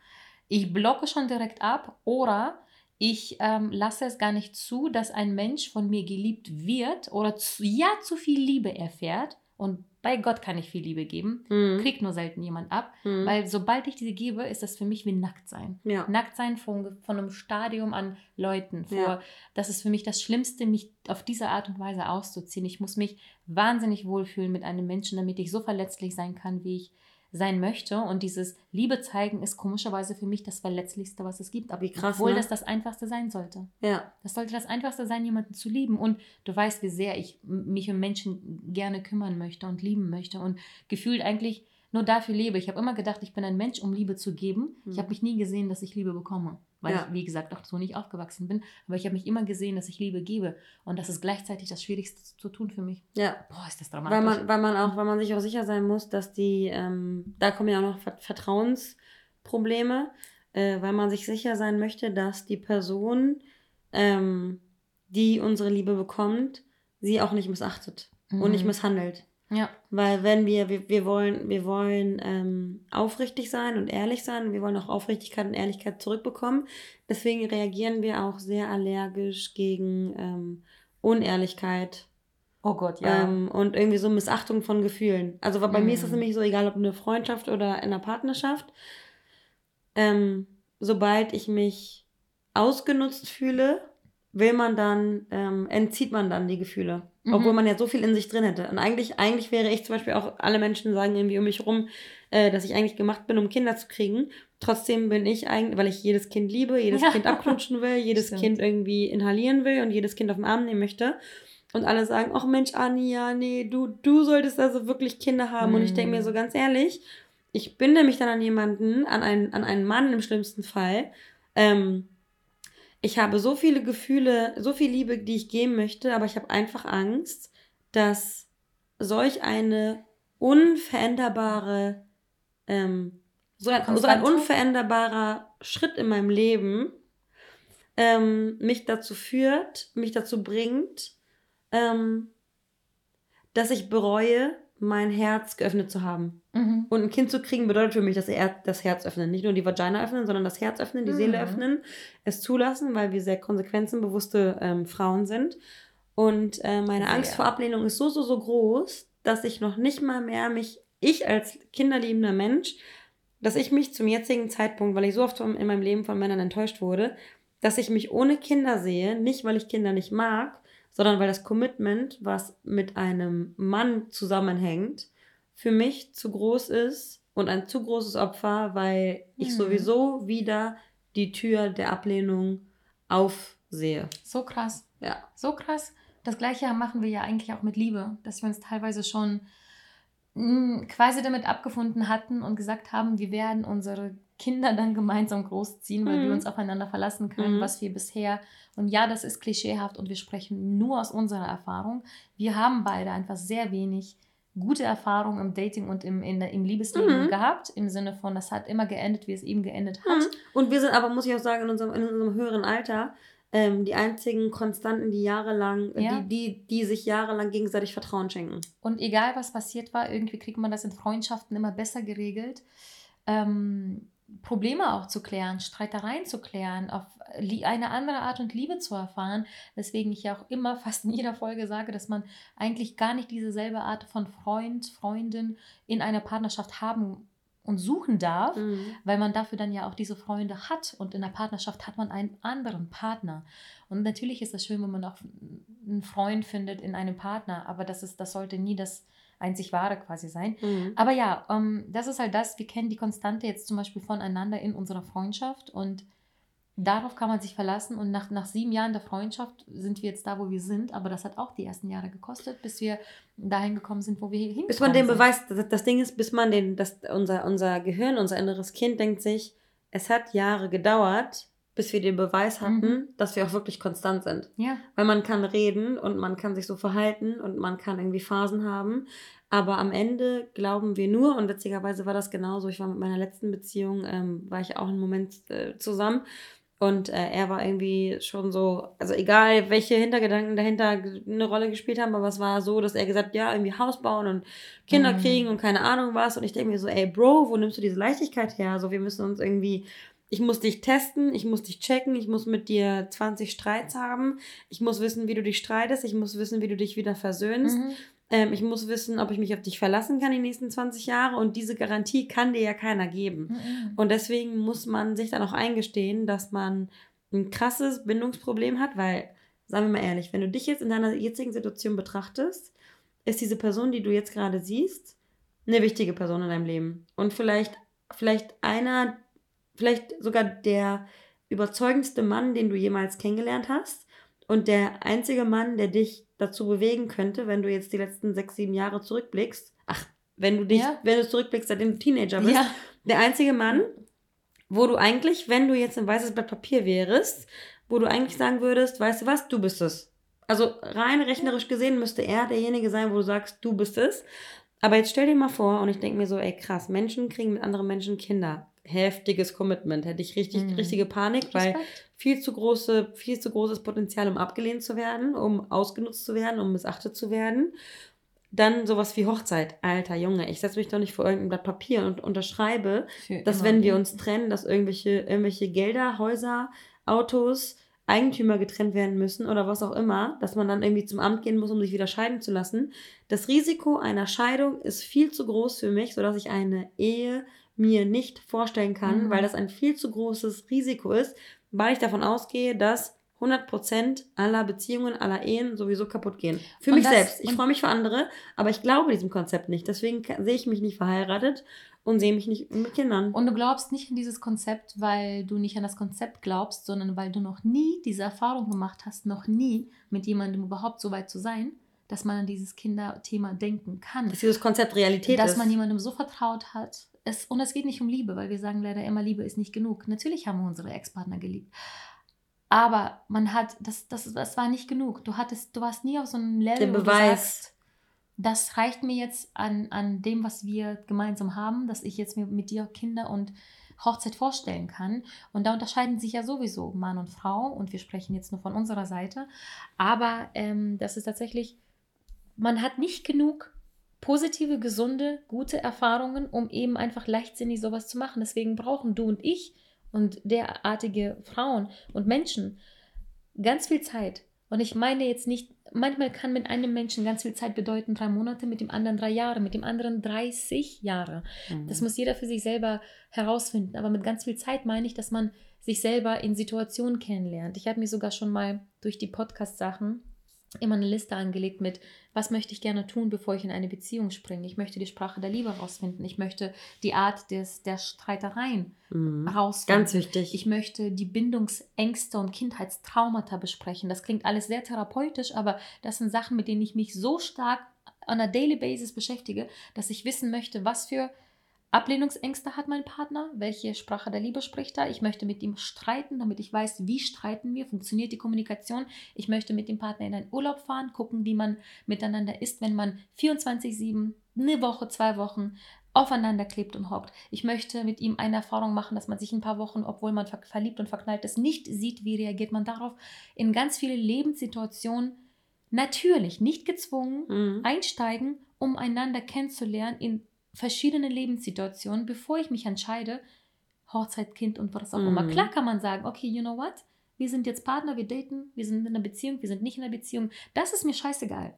Ich blocke schon direkt ab oder ich ähm, lasse es gar nicht zu, dass ein Mensch von mir geliebt wird oder zu, ja zu viel Liebe erfährt und bei Gott kann ich viel Liebe geben, mhm. kriegt nur selten jemand ab, mhm. weil sobald ich diese gebe, ist das für mich wie Nacktsein. Ja. Nacktsein von, von einem Stadium an Leuten. Vor, ja. Das ist für mich das Schlimmste, mich auf diese Art und Weise auszuziehen. Ich muss mich wahnsinnig wohlfühlen mit einem Menschen, damit ich so verletzlich sein kann, wie ich sein möchte. Und dieses Liebe zeigen ist komischerweise für mich das Verletzlichste, was es gibt. Aber Wie krass, obwohl ne? das das Einfachste sein sollte. Ja. Das sollte das Einfachste sein, jemanden zu lieben. Und du weißt, wie sehr ich mich um Menschen gerne kümmern möchte und lieben möchte. Und gefühlt eigentlich nur dafür lebe. Ich habe immer gedacht, ich bin ein Mensch, um Liebe zu geben. Ich Mhm. habe mich nie gesehen, dass ich Liebe bekomme. Weil Ja. ich, wie gesagt, auch so nicht aufgewachsen bin. Aber ich habe mich immer gesehen, dass ich Liebe gebe. Und das ist gleichzeitig das Schwierigste zu tun für mich. Ja. Boah, ist das dramatisch. Weil man, weil man auch, weil man sich auch sicher sein muss, dass die, ähm, da kommen ja auch noch Ver- Vertrauensprobleme, äh, weil man sich sicher sein möchte, dass die Person, ähm, die unsere Liebe bekommt, sie auch nicht missachtet und nicht Mhm. misshandelt. Ja. Weil wenn wir, wir, wir wollen, wir wollen ähm, aufrichtig sein und ehrlich sein und wir wollen auch Aufrichtigkeit und Ehrlichkeit zurückbekommen. Deswegen reagieren wir auch sehr allergisch gegen ähm, Unehrlichkeit Oh Gott, ja. ähm, und irgendwie so Missachtung von Gefühlen. Also bei mir ist das Mhm. nämlich so, egal ob eine Freundschaft oder in einer Partnerschaft, ähm, sobald ich mich ausgenutzt fühle, will man dann, ähm, entzieht man dann die Gefühle. Mhm. Obwohl man ja so viel in sich drin hätte. Und eigentlich, eigentlich wäre ich zum Beispiel auch, alle Menschen sagen irgendwie um mich rum, äh, dass ich eigentlich gemacht bin, um Kinder zu kriegen. Trotzdem bin ich eigentlich, weil ich jedes Kind liebe, jedes Ja. Kind abknutschen will, jedes Stimmt. Kind irgendwie inhalieren will und jedes Kind auf den Arm nehmen möchte. Und alle sagen, ach Mensch, Anni, ja, nee, du, du solltest also wirklich Kinder haben. Und ich denke mir Mhm. so ganz ehrlich, ich binde mich dann an jemanden, an einen, an einen Mann im schlimmsten Fall. Ähm, ich habe so viele Gefühle, so viel Liebe, die ich geben möchte, aber ich habe einfach Angst, dass solch eine unveränderbare, ähm, so ein, so ein unveränderbarer Schritt in meinem Leben ähm, mich dazu führt, mich dazu bringt, ähm, dass ich bereue, mein Herz geöffnet zu haben. Mhm. Und ein Kind zu kriegen bedeutet für mich, dass er das Herz öffnen. Nicht nur die Vagina öffnen, sondern das Herz öffnen, die Seele Mhm. öffnen, es zulassen, weil wir sehr konsequenzenbewusste ähm, Frauen sind. Und äh, meine Sehr. Angst vor Ablehnung ist so, so, so groß, dass ich noch nicht mal mehr mich, ich als kinderliebender Mensch, dass ich mich zum jetzigen Zeitpunkt, weil ich so oft in meinem Leben von Männern enttäuscht wurde, dass ich mich ohne Kinder sehe, nicht weil ich Kinder nicht mag, sondern weil das Commitment, was mit einem Mann zusammenhängt, für mich zu groß ist und ein zu großes Opfer, weil ich Mhm. sowieso wieder die Tür der Ablehnung aufsehe. So krass. Ja. So krass. Das gleiche machen wir ja eigentlich auch mit Liebe, dass wir uns teilweise schon quasi damit abgefunden hatten und gesagt haben, wir werden unsere Kinder dann gemeinsam großziehen, weil wir Mhm. uns aufeinander verlassen können, Mhm. was wir bisher, und ja, das ist klischeehaft und wir sprechen nur aus unserer Erfahrung. Wir haben beide einfach sehr wenig gute Erfahrungen im Dating und im, in, im Liebesleben Mhm. gehabt, im Sinne von, das hat immer geendet, wie es eben geendet hat. Mhm. Und wir sind aber, muss ich auch sagen, in unserem, in unserem höheren Alter, ähm, die einzigen Konstanten, die jahrelang, äh, Ja. die, die, die sich jahrelang gegenseitig Vertrauen schenken. Und egal, was passiert war, irgendwie kriegt man das in Freundschaften immer besser geregelt. Ähm, Probleme auch zu klären, Streitereien zu klären, auf eine andere Art und Liebe zu erfahren. Weswegen ich ja auch immer fast in jeder Folge sage, dass man eigentlich gar nicht dieselbe Art von Freund, Freundin in einer Partnerschaft haben und suchen darf, Mhm. weil man dafür dann ja auch diese Freunde hat und in der Partnerschaft hat man einen anderen Partner. Und natürlich ist es schön, wenn man auch einen Freund findet in einem Partner, aber das, ist, das sollte nie das einzig wahre quasi sein. Mhm. Aber ja, ähm, das ist halt das, wir kennen die Konstante jetzt zum Beispiel voneinander in unserer Freundschaft und darauf kann man sich verlassen und nach, nach sieben Jahren der Freundschaft sind wir jetzt da, wo wir sind, aber das hat auch die ersten Jahre gekostet, bis wir dahin gekommen sind, wo wir hinkommen. Bis man den sind. Beweis, das, das Ding ist, bis man den, das, unser, unser Gehirn, unser inneres Kind denkt sich, es hat Jahre gedauert, bis wir den Beweis hatten, Mhm. dass wir auch wirklich konstant sind. Ja, Weil man kann reden und man kann sich so verhalten und man kann irgendwie Phasen haben. Aber am Ende glauben wir nur, und witzigerweise war das genauso, ich war mit meiner letzten Beziehung, ähm, war ich auch einen Moment äh, zusammen. Und äh, er war irgendwie schon so, also egal welche Hintergedanken dahinter eine Rolle gespielt haben, aber es war so, dass er gesagt, ja, irgendwie Haus bauen und Kinder Mhm. kriegen und keine Ahnung was. Und ich denke mir so, ey Bro, wo nimmst du diese Leichtigkeit her? So, wir müssen uns irgendwie, ich muss dich testen, ich muss dich checken, ich muss mit dir 20 Streits haben, ich muss wissen, wie du dich streitest, ich muss wissen, wie du dich wieder versöhnst. mhm. Ähm, ich muss wissen, ob ich mich auf dich verlassen kann die nächsten 20 Jahre und diese Garantie kann dir ja keiner geben. Mhm. Und deswegen muss man sich dann auch eingestehen, dass man ein krasses Bindungsproblem hat, weil, sagen wir mal ehrlich, wenn du dich jetzt in deiner jetzigen Situation betrachtest, ist diese Person, die du jetzt gerade siehst, eine wichtige Person in deinem Leben. Und vielleicht, vielleicht einer, vielleicht sogar der überzeugendste Mann, den du jemals kennengelernt hast. Und der einzige Mann, der dich dazu bewegen könnte, wenn du jetzt die letzten sechs, sieben Jahre zurückblickst. Ach, wenn du dich, ja. wenn du zurückblickst, seitdem du Teenager bist. Ja. Der einzige Mann, wo du eigentlich, wenn du jetzt ein weißes Blatt Papier wärst, wo du eigentlich sagen würdest, weißt du was, du bist es. Also rein rechnerisch gesehen müsste er derjenige sein, wo du sagst, du bist es. Aber jetzt stell dir mal vor, und ich denke mir so, ey krass, Menschen kriegen mit anderen Menschen Kinder. Heftiges Commitment. Hätte ich richtig, mhm. richtige Panik, Respekt. weil viel zu große, viel zu großes Potenzial, um abgelehnt zu werden, um ausgenutzt zu werden, um missachtet zu werden. Dann sowas wie Hochzeit. Alter Junge, ich setze mich doch nicht vor irgendein Blatt Papier und unterschreibe, Für dass wenn wir uns trennen, dass irgendwelche, irgendwelche Gelder, Häuser, Autos, Eigentümer getrennt werden müssen oder was auch immer, dass man dann irgendwie zum Amt gehen muss, um sich wieder scheiden zu lassen. Das Risiko einer Scheidung ist viel zu groß für mich, sodass ich eine Ehe mir nicht vorstellen kann, mhm. weil das ein viel zu großes Risiko ist, weil ich davon ausgehe, dass 100% aller Beziehungen, aller Ehen sowieso kaputt gehen. Für und mich das, selbst. Ich freue mich für andere, aber ich glaube diesem Konzept nicht. Deswegen sehe ich mich nicht verheiratet und sehe mich nicht mit Kindern. Und du glaubst nicht an dieses Konzept, weil du nicht an das Konzept glaubst, sondern weil du noch nie diese Erfahrung gemacht hast, noch nie mit jemandem überhaupt so weit zu sein, dass man an dieses Kinderthema denken kann. Dass dieses Konzept Realität dass ist. Dass man jemandem so vertraut hat. Es, und es geht nicht um Liebe, weil wir sagen leider immer, Liebe ist nicht genug. Natürlich haben wir unsere Ex-Partner geliebt. Aber man hat, das, das, das war nicht genug. Du hattest, du warst nie auf so einem Level, Der Beweis. wo du sagst, das reicht mir jetzt an, an dem, was wir gemeinsam haben, dass ich jetzt mir mit dir Kinder und Hochzeit vorstellen kann. Und da unterscheiden sich ja sowieso Mann und Frau und wir sprechen jetzt nur von unserer Seite. Aber ähm, das ist tatsächlich, man hat nicht genug positive, gesunde, gute Erfahrungen, um eben einfach leichtsinnig sowas zu machen. Deswegen brauchen du und ich und derartige Frauen und Menschen ganz viel Zeit. Und ich meine jetzt nicht, manchmal kann mit einem Menschen ganz viel Zeit bedeuten, drei Monate, mit dem anderen drei Jahre, mit dem anderen 30 Jahre. Mhm. Das muss jeder für sich selber herausfinden. Aber mit ganz viel Zeit meine ich, dass man sich selber in Situationen kennenlernt. Ich habe mir sogar schon mal durch die Podcast-Sachen immer eine Liste angelegt mit, was möchte ich gerne tun, bevor ich in eine Beziehung springe. Ich möchte die Sprache der Liebe herausfinden. Ich möchte die Art des, der Streitereien mhm. herausfinden. Ganz wichtig. Ich möchte die Bindungsängste und Kindheitstraumata besprechen. Das klingt alles sehr therapeutisch, aber das sind Sachen, mit denen ich mich so stark on a daily basis beschäftige, dass ich wissen möchte, was für Ablehnungsängste hat mein Partner? Welche Sprache der Liebe spricht er? Ich möchte mit ihm streiten, damit ich weiß, wie streiten wir, funktioniert die Kommunikation. Ich möchte mit dem Partner in einen Urlaub fahren, gucken, wie man miteinander ist, wenn man 24-7, eine Woche, zwei Wochen aufeinander klebt und hockt. Ich möchte mit ihm eine Erfahrung machen, dass man sich ein paar Wochen, obwohl man verliebt und verknallt ist, nicht sieht, wie reagiert man darauf. In ganz viele Lebenssituationen natürlich, nicht gezwungen, mhm. einsteigen, um einander kennenzulernen in verschiedene Lebenssituationen, bevor ich mich entscheide, Hochzeit, Kind und was auch mhm. immer. Klar kann man sagen, okay, you know what? Wir sind jetzt Partner, wir daten, wir sind in einer Beziehung, wir sind nicht in einer Beziehung. Das ist mir scheißegal.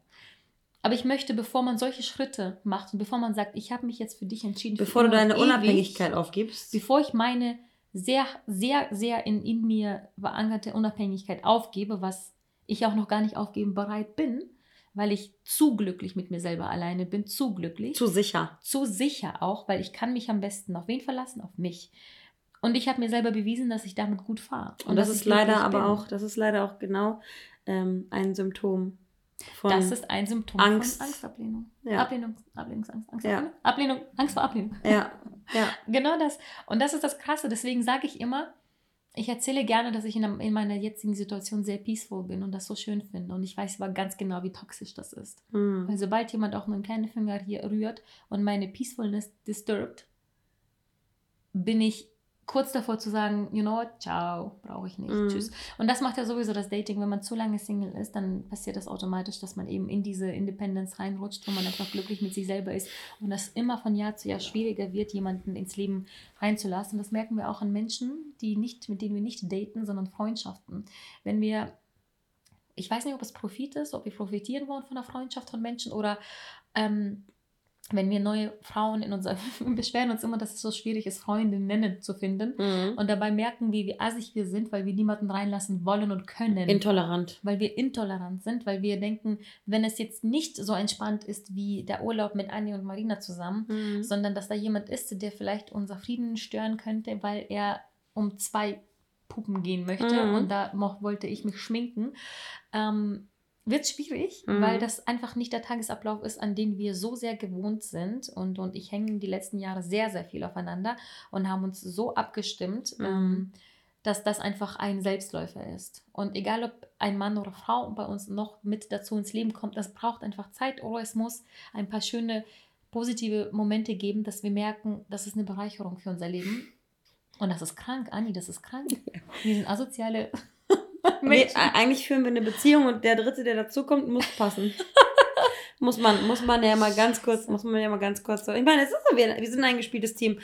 Aber ich möchte, bevor man solche Schritte macht und bevor man sagt, ich habe mich jetzt für dich entschieden. Bevor du deine ewig, Unabhängigkeit aufgibst. Bevor ich meine sehr, sehr, sehr in, in mir verankerte Unabhängigkeit aufgebe, was ich auch noch gar nicht aufgeben bereit bin, weil ich zu glücklich mit mir selber alleine bin, zu glücklich. Zu sicher. Zu sicher auch, weil ich kann mich am besten auf wen verlassen? Auf mich. Und ich habe mir selber bewiesen, dass ich damit gut fahre. Und, Und das ist leider aber bin. auch, das ist leider auch genau ähm, ein Symptom von Das ist ein Symptom Angst. von Angstablehnung. Ja. Ablehnung, Ablehnungsangst, Angst, ja. Ablehnung, Angst vor Ablehnung. Ja, ja. genau das. Und das ist das Krasse. Deswegen sage ich immer, ich erzähle gerne, dass ich in, in, meiner jetzigen Situation sehr peaceful bin und das so schön finde. Und ich weiß aber ganz genau, wie toxisch das ist. Mhm. Weil sobald jemand auch nur einen kleinen Finger hier rührt und meine Peacefulness disturbed, bin ich kurz davor zu sagen, you know what, ciao, brauche ich nicht, mm. tschüss. Und das macht ja sowieso das Dating, wenn man zu lange Single ist, dann passiert das automatisch, dass man eben in diese Independence reinrutscht, wo man einfach glücklich mit sich selber ist und das immer von Jahr zu Jahr schwieriger wird, jemanden ins Leben reinzulassen. Das merken wir auch an Menschen, die nicht, mit denen wir nicht daten, sondern Freundschaften. Wenn wir ich weiß nicht, ob es Profit ist, ob wir profitieren wollen von der Freundschaft von Menschen oder ähm, wenn wir neue Frauen in unser, wir beschweren uns immer, dass es so schwierig ist, Freundinnen zu finden. Mhm. Und dabei merken wir, wie assig wir sind, weil wir niemanden reinlassen wollen und können. Intolerant. weil wir intolerant sind, weil wir denken, wenn es jetzt nicht so entspannt ist wie der Urlaub mit Anni und Marina zusammen, Mhm. sondern dass da jemand ist, der vielleicht unser Frieden stören könnte, weil er um zwei Puppen gehen möchte Mhm. und da wollte ich mich schminken, ähm, wird schwierig, Mhm. weil das einfach nicht der Tagesablauf ist, an den wir so sehr gewohnt sind und, und ich hänge die letzten Jahre sehr, sehr viel aufeinander und haben uns so abgestimmt, Mhm. ähm, dass das einfach ein Selbstläufer ist. Und egal, ob ein Mann oder Frau bei uns noch mit dazu ins Leben kommt, das braucht einfach Zeit oder es muss ein paar schöne, positive Momente geben, dass wir merken, das ist eine Bereicherung für unser Leben. Und das ist krank, Anni, das ist krank. Wir sind asoziale Wir, Menschen. e- eigentlich führen wir eine Beziehung und der Dritte, der dazukommt, muss passen. muss man, muss man ja mal ganz kurz, muss man ja mal ganz kurz so. Ich meine, es ist so, wir, wir sind ein gespieltes Team.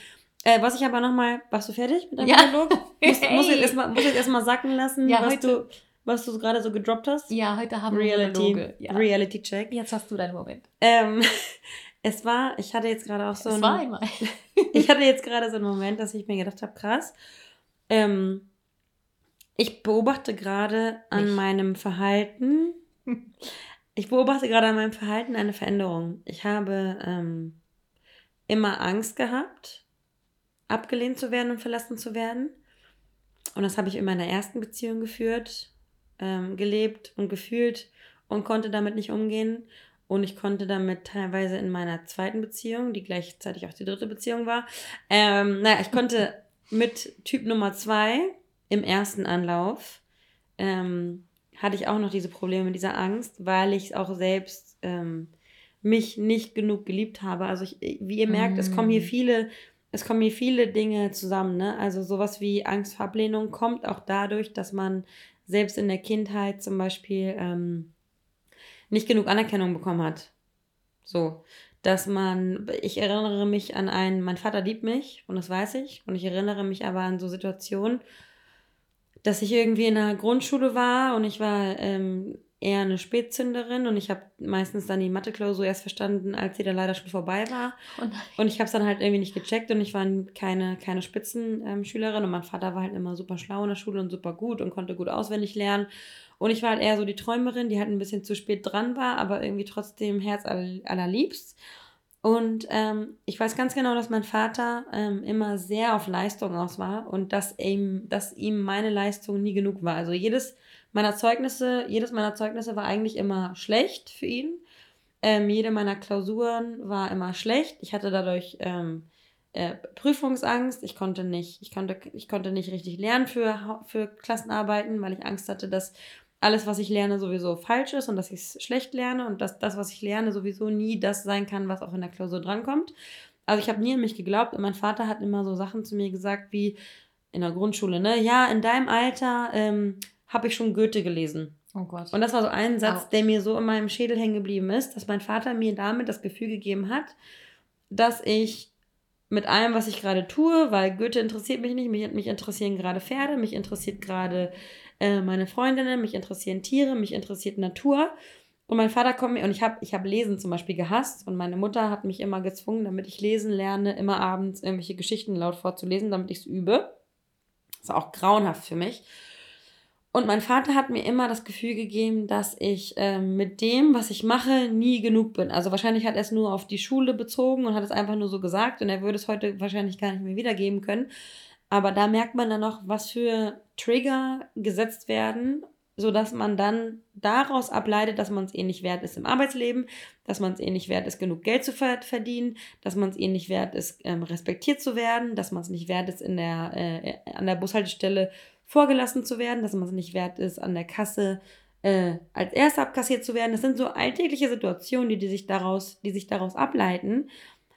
Äh, was ich aber nochmal, warst du fertig mit deinem Ja. Monolog? Muss, Hey. jetzt erstmal muss jetzt erstmal sacken lassen, Ja, was heute- du, was du gerade so gedroppt hast. Ja, heute haben wir Reality, Monologe. Ja. Reality Check. Jetzt hast du deinen Moment. Ähm, es war, ich hatte jetzt gerade auch so es ein- war einmal. ich hatte jetzt gerade so einen Moment, dass ich mir gedacht habe, krass. Ähm, ich beobachte gerade an Mich. meinem Verhalten, ich beobachte gerade an meinem Verhalten eine Veränderung. Ich habe ähm, immer Angst gehabt, abgelehnt zu werden und verlassen zu werden. Und das habe ich in meiner ersten Beziehung geführt, ähm, gelebt und gefühlt und konnte damit nicht umgehen. Und ich konnte damit teilweise in meiner zweiten Beziehung, die gleichzeitig auch die dritte Beziehung war, ähm, naja, ich konnte mit Typ Nummer zwei im ersten Anlauf, ähm, hatte ich auch noch diese Probleme mit dieser Angst, weil ich auch selbst ähm, mich nicht genug geliebt habe. Also ich, wie ihr merkt, es kommen hier Mm. viele, es kommen hier viele Dinge zusammen. Ne? Also sowas wie Angst vor Ablehnung kommt auch dadurch, dass man selbst in der Kindheit zum Beispiel ähm, nicht genug Anerkennung bekommen hat. So, dass man, ich erinnere mich an einen, mein Vater liebt mich und das weiß ich. Und ich erinnere mich aber an so Situationen, dass ich irgendwie in der Grundschule war und ich war ähm, eher eine Spätzünderin und ich habe meistens dann die Mathe-Klausur erst verstanden, als sie dann leider schon vorbei war. Und Und ich habe es dann halt irgendwie nicht gecheckt und ich war keine, keine Spitzenschülerin und mein Vater war halt immer super schlau in der Schule und super gut und konnte gut auswendig lernen. Und ich war halt eher so die Träumerin, die halt ein bisschen zu spät dran war, aber irgendwie trotzdem Herz aller, allerliebst. Und ähm, ich weiß ganz genau, dass mein Vater ähm, immer sehr auf Leistung aus war und dass ihm, dass ihm meine Leistung nie genug war. Also jedes meiner Zeugnisse, jedes meiner Zeugnisse war eigentlich immer schlecht für ihn. Ähm, jede meiner Klausuren war immer schlecht. Ich hatte dadurch ähm, äh, Prüfungsangst. Ich konnte nicht, ich konnte, ich konnte nicht richtig lernen für, für Klassenarbeiten, weil ich Angst hatte, dass alles, was ich lerne, sowieso falsch ist und dass ich es schlecht lerne und dass das, was ich lerne, sowieso nie das sein kann, was auch in der Klausur drankommt. Also ich habe nie an mich geglaubt und mein Vater hat immer so Sachen zu mir gesagt wie in der Grundschule, ne? Ja, in deinem Alter ähm, habe ich schon Goethe gelesen. oh Gott. Und das war so ein Satz, Autsch. der mir so in meinem Schädel hängen geblieben ist, dass mein Vater mir damit das Gefühl gegeben hat, dass ich mit allem, was ich gerade tue, weil Goethe interessiert mich nicht, mich, mich interessieren gerade Pferde, mich interessiert gerade äh, meine Freundinnen, mich interessieren Tiere, mich interessiert Natur. Und mein Vater kommt mir, und ich habe ich hab Lesen zum Beispiel gehasst und meine Mutter hat mich immer gezwungen, damit ich lesen lerne, immer abends irgendwelche Geschichten laut vorzulesen, damit ich es übe. Das war auch grauenhaft für mich. Und mein Vater hat mir immer das Gefühl gegeben, dass ich ähm, mit dem, was ich mache, nie genug bin. Also wahrscheinlich hat er es nur auf die Schule bezogen und hat es einfach nur so gesagt und er würde es heute wahrscheinlich gar nicht mehr wiedergeben können. Aber da merkt man dann noch, was für Trigger gesetzt werden, sodass man dann daraus ableitet, dass man es eh nicht wert ist im Arbeitsleben, dass man es eh nicht wert ist, genug Geld zu ver- verdienen, dass man es eh nicht wert ist, ähm, respektiert zu werden, dass man es nicht wert ist, in der, äh, an der Bushaltestelle vorgelassen zu werden, dass man es nicht wert ist, an der Kasse äh, als Erster abkassiert zu werden. Das sind so alltägliche Situationen, die, die, sich daraus, die sich daraus ableiten,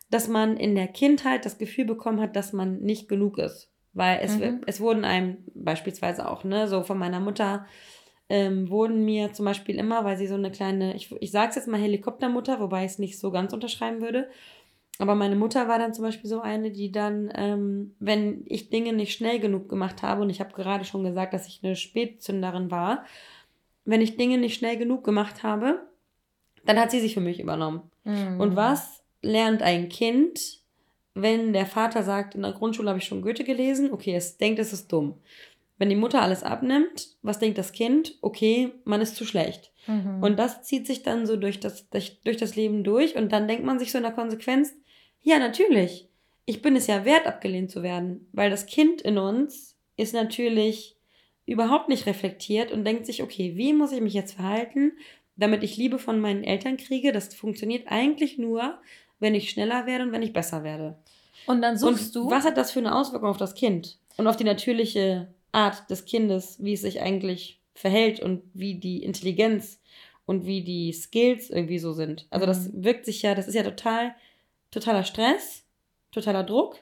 dass man in der Kindheit das Gefühl bekommen hat, dass man nicht genug ist. Weil es, Mhm. es wurden einem beispielsweise auch, ne, so von meiner Mutter, ähm, wurden mir zum Beispiel immer, weil sie so eine kleine, ich, ich sage es jetzt mal Helikoptermutter, wobei ich es nicht so ganz unterschreiben würde, aber meine Mutter war dann zum Beispiel so eine, die dann, ähm, wenn ich Dinge nicht schnell genug gemacht habe, und ich habe gerade schon gesagt, dass ich eine Spätzünderin war, wenn ich Dinge nicht schnell genug gemacht habe, dann hat sie sich für mich übernommen. Mhm. Und was lernt ein Kind, wenn der Vater sagt, in der Grundschule habe ich schon Goethe gelesen, okay, es denkt, es ist dumm. Wenn die Mutter alles abnimmt, was denkt das Kind? Okay, man ist zu schlecht. Mhm. Und das zieht sich dann so durch das, durch, durch das Leben durch und dann denkt man sich so in der Konsequenz, ja, natürlich, ich bin es ja wert, abgelehnt zu werden, weil das Kind in uns ist natürlich überhaupt nicht reflektiert und denkt sich, okay, wie muss ich mich jetzt verhalten, damit ich Liebe von meinen Eltern kriege? Das funktioniert eigentlich nur, wenn ich schneller werde und wenn ich besser werde. Und dann suchst und du. Was hat das für eine Auswirkung auf das Kind und auf die natürliche Art des Kindes, wie es sich eigentlich verhält und wie die Intelligenz und wie die Skills irgendwie so sind? Also, das mhm. wirkt sich ja, das ist ja total, totaler Stress, totaler Druck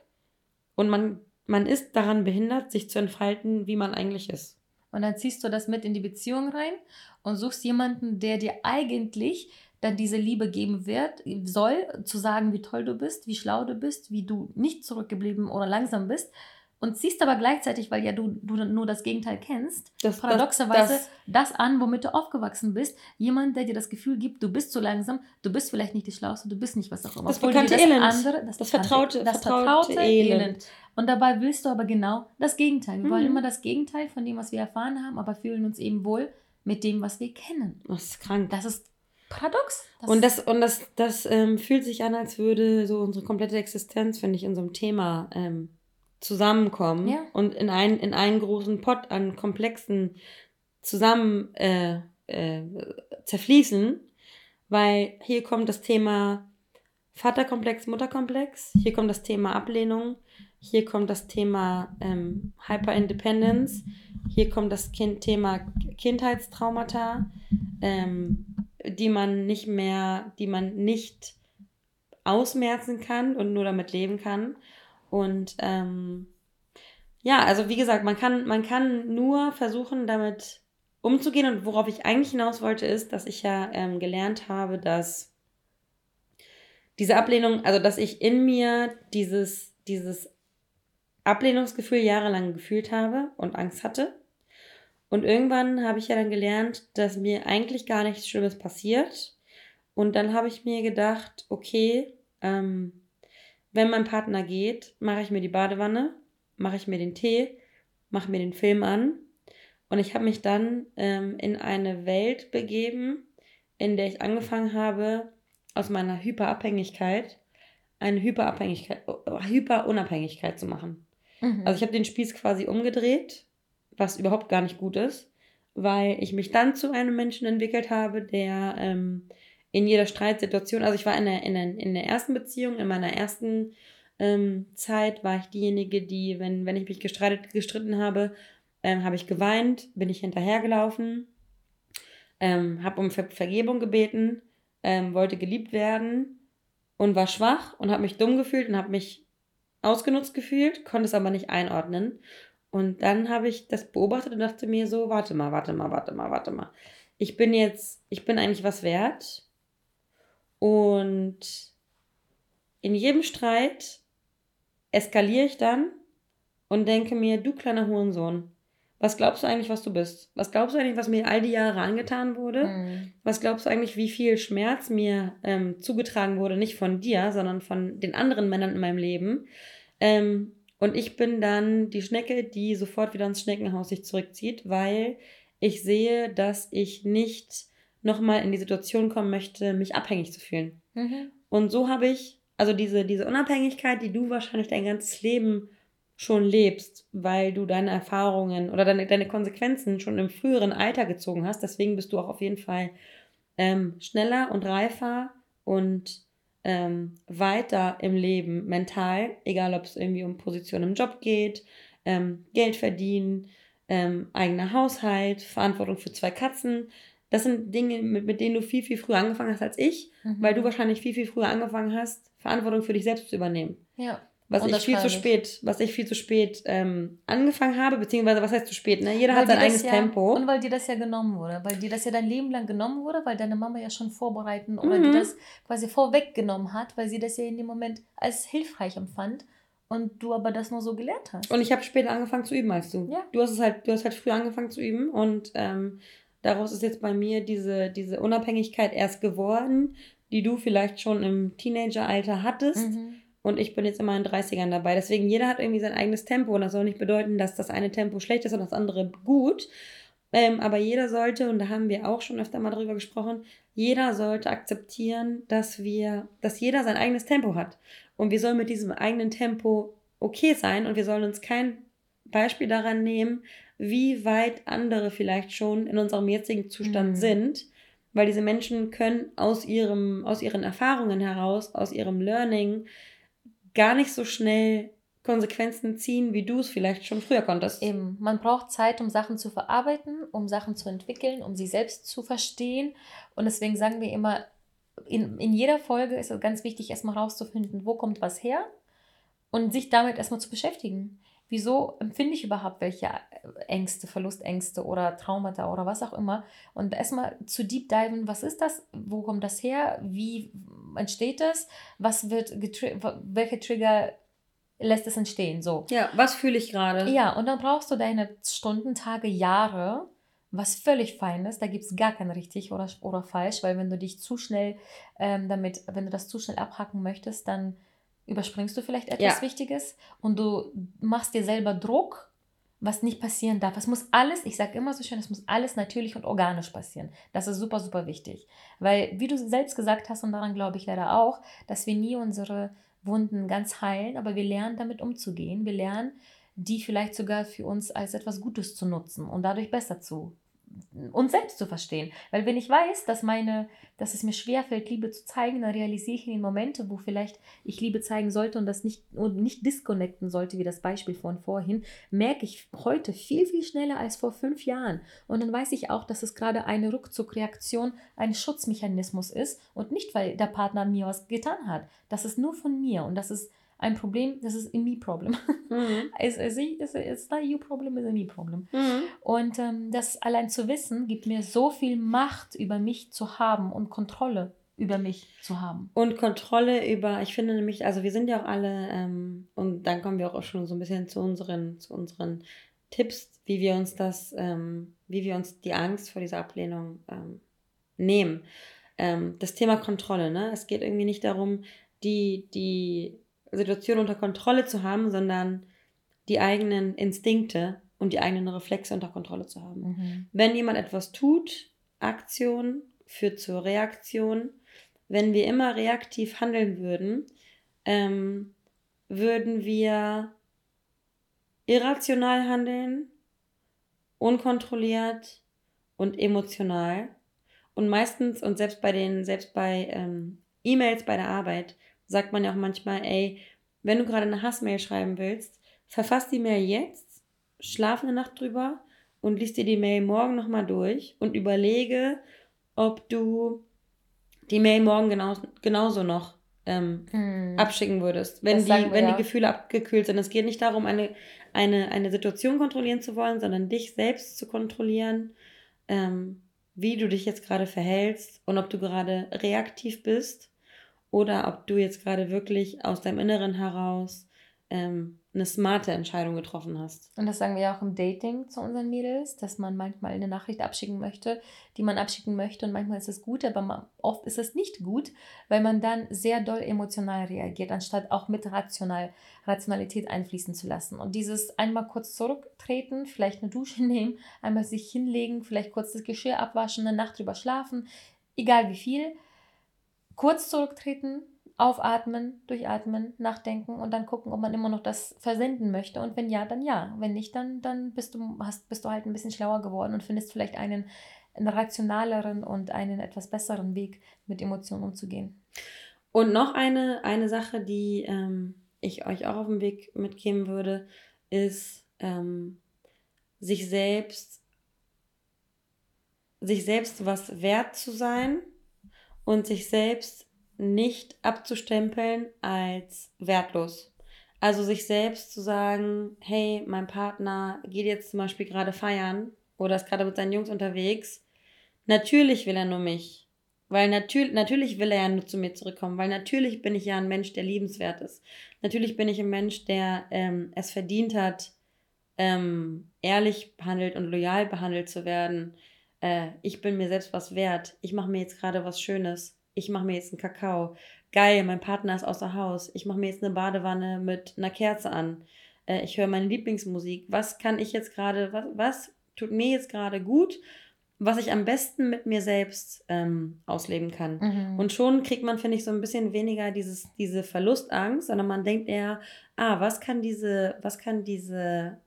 und man, man ist daran behindert, sich zu entfalten, wie man eigentlich ist. Und dann ziehst du das mit in die Beziehung rein und suchst jemanden, der dir eigentlich dann diese Liebe geben wird, soll, zu sagen, wie toll du bist, wie schlau du bist, wie du nicht zurückgeblieben oder langsam bist, und ziehst aber gleichzeitig, weil ja du, du nur das Gegenteil kennst, das, paradoxerweise das, das, das, an, womit du aufgewachsen bist. Jemand, der dir das Gefühl gibt, du bist zu langsam, du bist vielleicht nicht die Schlauste, du bist nicht was auch immer. Das bekannte das Elend. Andere, das, das vertraute, das vertraute, vertraute Elend. Elend. Und dabei willst du aber genau das Gegenteil. Wir mhm. wollen immer das Gegenteil von dem, was wir erfahren haben, aber fühlen uns eben wohl mit dem, was wir kennen. Das ist krank. Das ist paradox. Das und das, und das, das ähm, fühlt sich an, als würde so unsere komplette Existenz, finde ich, in so einem Thema ähm, zusammenkommen ja. und in, ein, in einen großen Pott an Komplexen zusammen äh, äh, zerfließen, weil hier kommt das Thema Vaterkomplex, Mutterkomplex, hier kommt das Thema Ablehnung, hier kommt das Thema ähm, Hyperindependence, hier kommt das kind Thema Kindheitstraumata, ähm, die man nicht mehr, die man nicht ausmerzen kann und nur damit leben kann. Und ähm, ja, also wie gesagt, man kann, man kann nur versuchen, damit umzugehen. Und worauf ich eigentlich hinaus wollte, ist, dass ich ja ähm, gelernt habe, dass diese Ablehnung, also dass ich in mir dieses, dieses Ablehnungsgefühl jahrelang gefühlt habe und Angst hatte. Und irgendwann habe ich ja dann gelernt, dass mir eigentlich gar nichts Schlimmes passiert. Und dann habe ich mir gedacht, okay, ähm, wenn mein Partner geht, mache ich mir die Badewanne, mache ich mir den Tee, mache mir den Film an. Und ich habe mich dann ähm, in eine Welt begeben, in der ich angefangen habe, aus meiner Hyperabhängigkeit eine Hyperabhängigkeit, Hyperunabhängigkeit zu machen. Mhm. Also ich habe den Spieß quasi umgedreht, was überhaupt gar nicht gut ist, weil ich mich dann zu einem Menschen entwickelt habe, der ähm, in jeder Streitsituation, also ich war in der, in der, in der ersten Beziehung, in meiner ersten ähm, Zeit war ich diejenige, die, wenn, wenn ich mich gestreitet, gestritten habe, ähm, habe ich geweint, bin ich hinterhergelaufen, ähm, habe um Ver Vergebung gebeten, ähm, wollte geliebt werden und war schwach und habe mich dumm gefühlt und habe mich ausgenutzt gefühlt, konnte es aber nicht einordnen. Und dann habe ich das beobachtet und dachte mir so, warte mal, warte mal, warte mal, warte mal. Ich bin jetzt, ich bin eigentlich was wert. Und in jedem Streit eskaliere ich dann und denke mir, du kleiner Hurensohn, was glaubst du eigentlich, was du bist? Was glaubst du eigentlich, was mir all die Jahre angetan wurde? Mhm. Was glaubst du eigentlich, wie viel Schmerz mir ähm, zugetragen wurde? Nicht von dir, sondern von den anderen Männern in meinem Leben. Ähm, und ich bin dann die Schnecke, die sofort wieder ins Schneckenhaus sich zurückzieht, weil ich sehe, dass ich nicht nochmal in die Situation kommen möchte, mich abhängig zu fühlen. Mhm. Und so habe ich, also diese, diese Unabhängigkeit, die du wahrscheinlich dein ganzes Leben schon lebst, weil du deine Erfahrungen oder deine, deine Konsequenzen schon im früheren Alter gezogen hast. Deswegen bist du auch auf jeden Fall ähm, schneller und reifer und ähm, weiter im Leben mental, egal ob es irgendwie um Position im Job geht, ähm, Geld verdienen, ähm, eigener Haushalt, Verantwortung für zwei Katzen. Das sind Dinge, mit, mit denen du viel, viel früher angefangen hast als ich, mhm. weil du wahrscheinlich viel, viel früher angefangen hast, Verantwortung für dich selbst zu übernehmen. Ja. Was ich viel zu spät, was ich viel zu spät ähm, angefangen habe, beziehungsweise was heißt zu spät, ne? Jeder weil hat sein eigenes ja, Tempo. Und weil dir das ja genommen wurde, weil dir das ja dein Leben lang genommen wurde, weil deine Mama ja schon vorbereiten oder mhm. dir das quasi vorweggenommen hat, weil sie das ja in dem Moment als hilfreich empfand und du aber das nur so gelernt hast. Und ich habe später angefangen zu üben als du. Ja. Du hast es halt, du hast halt früher angefangen zu üben und ähm, daraus ist jetzt bei mir diese, diese Unabhängigkeit erst geworden, die du vielleicht schon im Teenageralter hattest. Mhm. Und ich bin jetzt immer in den 30ern dabei. Deswegen, jeder hat irgendwie sein eigenes Tempo. Und das soll nicht bedeuten, dass das eine Tempo schlecht ist und das andere gut. Ähm, aber jeder sollte, und da haben wir auch schon öfter mal drüber gesprochen, jeder sollte akzeptieren, dass wir, dass jeder sein eigenes Tempo hat. Und wir sollen mit diesem eigenen Tempo okay sein und wir sollen uns kein Beispiel daran nehmen, wie weit andere vielleicht schon in unserem jetzigen Zustand mhm. sind, weil diese Menschen können aus, ihrem, aus ihren Erfahrungen heraus, aus ihrem Learning gar nicht so schnell Konsequenzen ziehen, wie du es vielleicht schon früher konntest. Eben, man braucht Zeit, um Sachen zu verarbeiten, um Sachen zu entwickeln, um sie selbst zu verstehen. Und deswegen sagen wir immer, in, in jeder Folge ist es ganz wichtig, erstmal rauszufinden, wo kommt was her und sich damit erstmal zu beschäftigen. Wieso empfinde ich überhaupt welche Ängste, Verlustängste oder Traumata oder was auch immer? Und erstmal zu deep diven, was ist das? Wo kommt das her? Wie entsteht das? Was wird welche Trigger lässt es entstehen. So. Ja, was fühle ich gerade? Ja, und dann brauchst du deine Stunden, Tage, Jahre, was völlig fein ist. Da gibt es gar kein richtig oder, oder falsch, weil wenn du dich zu schnell ähm, damit, wenn du das zu schnell abhacken möchtest, dann überspringst du vielleicht etwas ja. Wichtiges und du machst dir selber Druck, was nicht passieren darf. Es muss alles, ich sage immer so schön, es muss alles natürlich und organisch passieren. Das ist super, super wichtig. Weil, wie du selbst gesagt hast, und daran glaube ich leider auch, dass wir nie unsere Wunden ganz heilen, aber wir lernen damit umzugehen. Wir lernen, die vielleicht sogar für uns als etwas Gutes zu nutzen und dadurch besser zu uns selbst zu verstehen. Weil wenn ich weiß, dass meine, dass es mir schwerfällt, Liebe zu zeigen, dann realisiere ich in den Momente, wo vielleicht ich Liebe zeigen sollte und das nicht und nicht disconnecten sollte, wie das Beispiel von vorhin, merke ich heute viel, viel schneller als vor fünf Jahren. Und dann weiß ich auch, dass es gerade eine Rückzugreaktion, ein Schutzmechanismus ist und nicht, weil der Partner mir was getan hat. Das ist nur von mir und das ist ein Problem, das ist ein Me-Problem. Mhm. es, es, es, it's not you problem, it's a me-problem. Mhm. Und ähm, das allein zu wissen, gibt mir so viel Macht über mich zu haben und Kontrolle über mich zu haben. Und Kontrolle über, ich finde nämlich, also wir sind ja auch alle, ähm, und dann kommen wir auch schon so ein bisschen zu unseren, zu unseren Tipps, wie wir uns das, ähm, wie wir uns die Angst vor dieser Ablehnung ähm, nehmen. Ähm, das Thema Kontrolle, ne? Es geht irgendwie nicht darum, die, die Situation unter Kontrolle zu haben, sondern die eigenen Instinkte und die eigenen Reflexe unter Kontrolle zu haben. Mhm. Wenn jemand etwas tut, Aktion führt zur Reaktion. Wenn wir immer reaktiv handeln würden, ähm, würden wir irrational handeln, unkontrolliert und emotional. Und meistens, und selbst bei den, selbst bei ähm, E-Mails bei der Arbeit, sagt man ja auch manchmal, ey, wenn du gerade eine Hassmail schreiben willst, verfass die Mail jetzt, schlaf eine Nacht drüber und liest dir die Mail morgen nochmal durch und überlege, ob du die Mail morgen genau, genauso noch ähm, hm. abschicken würdest, wenn, die, wenn ja. die Gefühle abgekühlt sind. Es geht nicht darum, eine, eine, eine Situation kontrollieren zu wollen, sondern dich selbst zu kontrollieren, ähm, wie du dich jetzt gerade verhältst und ob du gerade reaktiv bist oder ob du jetzt gerade wirklich aus deinem Inneren heraus ähm, eine smarte Entscheidung getroffen hast. Und das sagen wir ja auch im Dating zu unseren Mädels, dass man manchmal eine Nachricht abschicken möchte, die man abschicken möchte und manchmal ist es gut, aber oft ist es nicht gut, weil man dann sehr doll emotional reagiert, anstatt auch mit rational, Rationalität einfließen zu lassen. Und dieses einmal kurz zurücktreten, vielleicht eine Dusche nehmen, einmal sich hinlegen, vielleicht kurz das Geschirr abwaschen, eine Nacht drüber schlafen, egal wie viel, kurz zurücktreten, aufatmen, durchatmen, nachdenken und dann gucken, ob man immer noch das versenden möchte. Und wenn ja, dann ja. Wenn nicht, dann, dann bist, du, hast, bist du halt ein bisschen schlauer geworden und findest vielleicht einen, einen rationaleren und einen etwas besseren Weg, mit Emotionen umzugehen. Und noch eine, eine Sache, die ähm, ich euch auch auf den Weg mitgeben würde, ist ähm, sich selbst sich selbst was wert zu sein und sich selbst nicht abzustempeln als wertlos. Also sich selbst zu sagen, hey, mein Partner geht jetzt zum Beispiel gerade feiern oder ist gerade mit seinen Jungs unterwegs. Natürlich will er nur mich. Weil natürlich, natürlich will er ja nur zu mir zurückkommen, weil natürlich bin ich ja ein Mensch, der liebenswert ist. Natürlich bin ich ein Mensch, der ähm, es verdient hat, ähm, ehrlich behandelt und loyal behandelt zu werden äh, ich bin mir selbst was wert, ich mache mir jetzt gerade was Schönes, ich mache mir jetzt einen Kakao. Geil, mein Partner ist außer Haus. Ich mache mir jetzt eine Badewanne mit einer Kerze an. Äh, ich höre meine Lieblingsmusik. Was kann ich jetzt gerade, was, was tut mir jetzt gerade gut? was ich am besten mit mir selbst ähm, ausleben kann. Mhm. Und schon kriegt man, finde ich, so ein bisschen weniger dieses, diese Verlustangst, sondern man denkt eher, ah, was kann diese, was kann diese,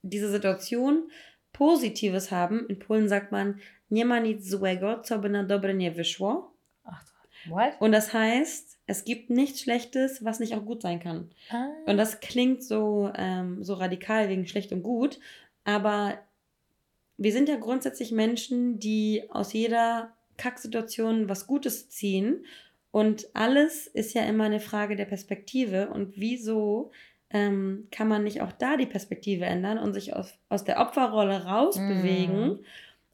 diese Situation Positives haben? In Polen sagt man, nie ma nic złego, co by na dobre nie wyszło. Ach, what? Und das heißt, es gibt nichts Schlechtes, was nicht auch gut sein kann. Ah. Und das klingt so, ähm, so radikal wegen schlecht und gut, aber wir sind ja grundsätzlich Menschen, die aus jeder Kacksituation was Gutes ziehen. Und alles ist ja immer eine Frage der Perspektive. Und wieso ähm, kann man nicht auch da die Perspektive ändern und sich aus, aus der Opferrolle rausbewegen mm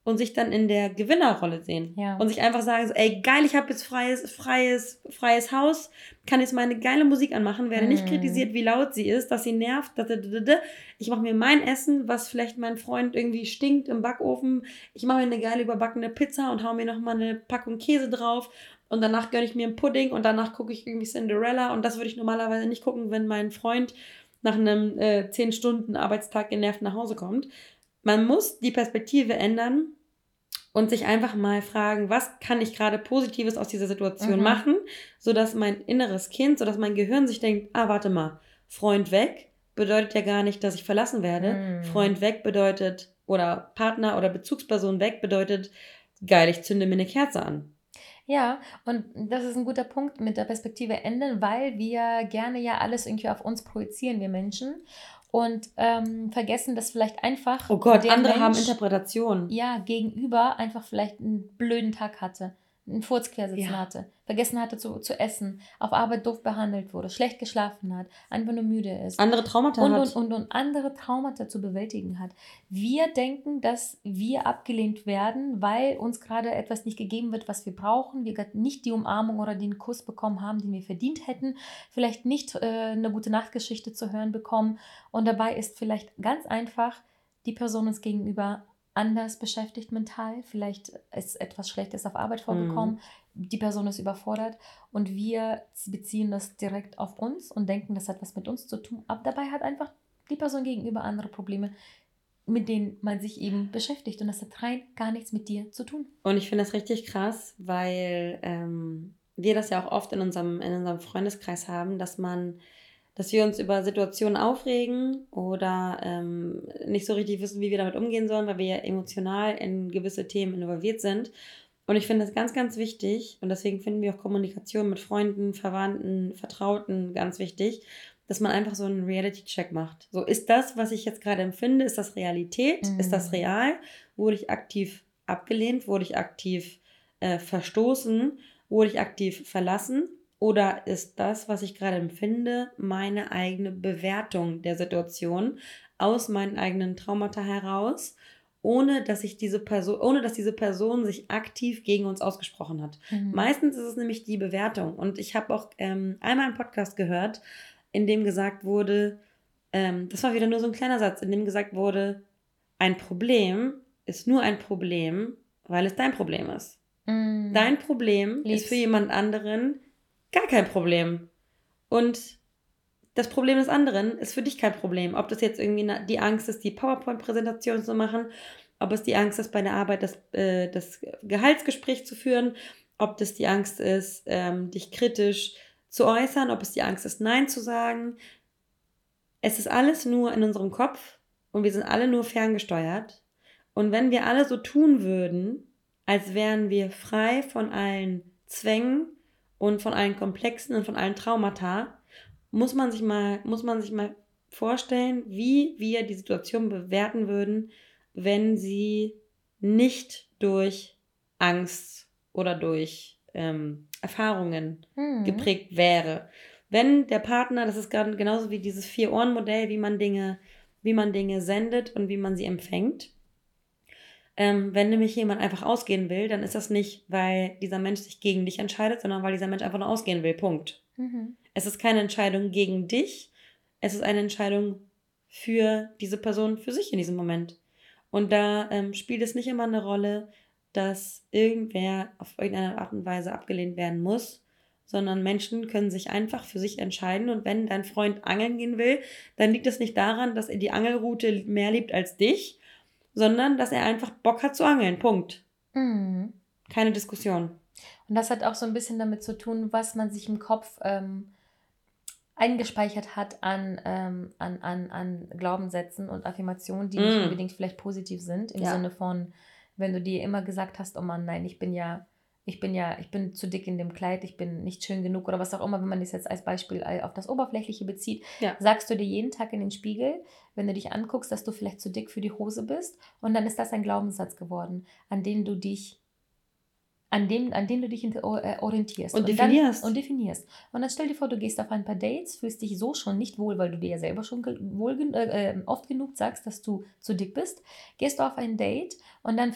und sich dann in der Gewinnerrolle sehen. Ja. Und sich einfach sagen, so, ey, geil, ich habe jetzt freies, freies, freies Haus, kann jetzt meine geile Musik anmachen, werde mm. nicht mhm. kritisiert, wie laut sie ist, dass sie nervt. Ich mache mir mein Essen, was vielleicht mein Freund irgendwie stinkt im Backofen. Ich mache mir eine geile überbackene Pizza und hau mir nochmal eine Packung Käse drauf. Und danach gönne ich mir einen Pudding und danach gucke ich irgendwie Cinderella. Und das würde ich normalerweise nicht gucken, wenn mein Freund nach einem äh, 10 Stunden Arbeitstag genervt nach Hause kommt. Man muss die Perspektive ändern und sich einfach mal fragen, was kann ich gerade Positives aus dieser Situation mhm. machen, sodass mein inneres Kind, sodass mein Gehirn sich denkt, ah, warte mal, Freund weg bedeutet ja gar nicht, dass ich verlassen werde. Mhm. Freund weg bedeutet, oder Partner oder Bezugsperson weg bedeutet, geil, ich zünde mir eine Kerze an. Ja, und das ist ein guter Punkt mit der Perspektive ändern, weil wir gerne ja alles irgendwie auf uns projizieren, wir Menschen und ähm, vergessen, dass vielleicht einfach. Oh Gott, andere Mensch, haben Interpretationen. Ja, gegenüber einfach vielleicht einen blöden Tag hatte einen Furzquersitzen ja. hatte, vergessen hatte zu, zu essen, auf Arbeit doof behandelt wurde, schlecht geschlafen hat, einfach nur müde ist. Andere Traumata und, hat. Und, und, und andere Traumata zu bewältigen hat. Wir denken, dass wir abgelehnt werden, weil uns gerade etwas nicht gegeben wird, was wir brauchen. Wir gerade nicht die Umarmung oder den Kuss bekommen haben, den wir verdient hätten. Vielleicht nicht äh, eine gute Nachtgeschichte zu hören bekommen. Und dabei ist vielleicht ganz einfach die Person uns gegenüber anders beschäftigt mental, vielleicht ist etwas Schlechtes auf Arbeit vorgekommen, mhm. die Person ist überfordert. Und wir beziehen das direkt auf uns und denken, das hat was mit uns zu tun, aber dabei hat einfach die Person gegenüber andere Probleme, mit denen man sich eben beschäftigt. Und das hat rein gar nichts mit dir zu tun. Und ich finde das richtig krass, weil ähm, wir das ja auch oft in unserem, in unserem Freundeskreis haben, dass man dass wir uns über Situationen aufregen oder ähm, nicht so richtig wissen, wie wir damit umgehen sollen, weil wir ja emotional in gewisse Themen involviert sind. Und ich finde das ganz, ganz wichtig und deswegen finden wir auch Kommunikation mit Freunden, Verwandten, Vertrauten ganz wichtig, dass man einfach so einen Reality-Check macht. So, ist das, was ich jetzt gerade empfinde, ist das Realität? Mhm. Ist das real? Wurde ich aktiv abgelehnt? Wurde ich aktiv äh, verstoßen? Wurde ich aktiv verlassen? Oder ist das, was ich gerade empfinde, meine eigene Bewertung der Situation aus meinen eigenen Traumata heraus, ohne dass ich diese Person, ohne dass diese Person sich aktiv gegen uns ausgesprochen hat? Mhm. Meistens ist es nämlich die Bewertung. Und ich habe auch ähm, einmal einen Podcast gehört, in dem gesagt wurde, ähm, das war wieder nur so ein kleiner Satz, in dem gesagt wurde, ein Problem ist nur ein Problem, weil es dein Problem ist. Mm. Dein Problem Lieb's. ist für jemand anderen Gar kein Problem. Und das Problem des anderen ist für dich kein Problem. Ob das jetzt irgendwie die Angst ist, die PowerPoint-Präsentation zu machen, ob es die Angst ist, bei der Arbeit das, äh, das Gehaltsgespräch zu führen, ob das die Angst ist, ähm, dich kritisch zu äußern, ob es die Angst ist, Nein zu sagen. Es ist alles nur in unserem Kopf und wir sind alle nur ferngesteuert. Und wenn wir alle so tun würden, als wären wir frei von allen Zwängen, und von allen Komplexen und von allen Traumata, muss man sich mal, muss man sich mal vorstellen, wie wir die Situation bewerten würden, wenn sie nicht durch Angst oder durch ähm, Erfahrungen hm. geprägt wäre. Wenn der Partner, das ist gerade genauso wie dieses Vier-Ohren-Modell, wie man Dinge, wie man Dinge sendet und wie man sie empfängt. Ähm, wenn nämlich jemand einfach ausgehen will, dann ist das nicht, weil dieser Mensch sich gegen dich entscheidet, sondern weil dieser Mensch einfach nur ausgehen will. Punkt. Mhm. Es ist keine Entscheidung gegen dich, es ist eine Entscheidung für diese Person, für sich in diesem Moment. Und da ähm, spielt es nicht immer eine Rolle, dass irgendwer auf irgendeine Art und Weise abgelehnt werden muss, sondern Menschen können sich einfach für sich entscheiden. Und wenn dein Freund angeln gehen will, dann liegt es nicht daran, dass er die Angelroute mehr liebt als dich, sondern dass er einfach Bock hat zu angeln. Punkt. Mhm. Keine Diskussion. Und das hat auch so ein bisschen damit zu tun, was man sich im Kopf ähm, eingespeichert hat an, ähm, an, an, an Glaubenssätzen und Affirmationen, die mm. nicht unbedingt vielleicht positiv sind, im ja. Sinne von, wenn du dir immer gesagt hast, oh Mann, nein, ich bin ja, ich bin ja, ich bin zu dick in dem Kleid, ich bin nicht schön genug oder was auch immer, wenn man das jetzt als Beispiel auf das Oberflächliche bezieht, ja. sagst du dir jeden Tag in den Spiegel, wenn du dich anguckst, dass du vielleicht zu dick für die Hose bist und dann ist das ein Glaubenssatz geworden, an den du dich an dem, an dem du dich äh, orientierst. Und, und definierst. Dann, und definierst. Und dann stell dir vor, du gehst auf ein paar Dates, fühlst dich so schon nicht wohl, weil du dir ja selber schon wohl, äh, ähm, oft genug sagst, dass du zu dick bist. Gehst du auf ein Date und dann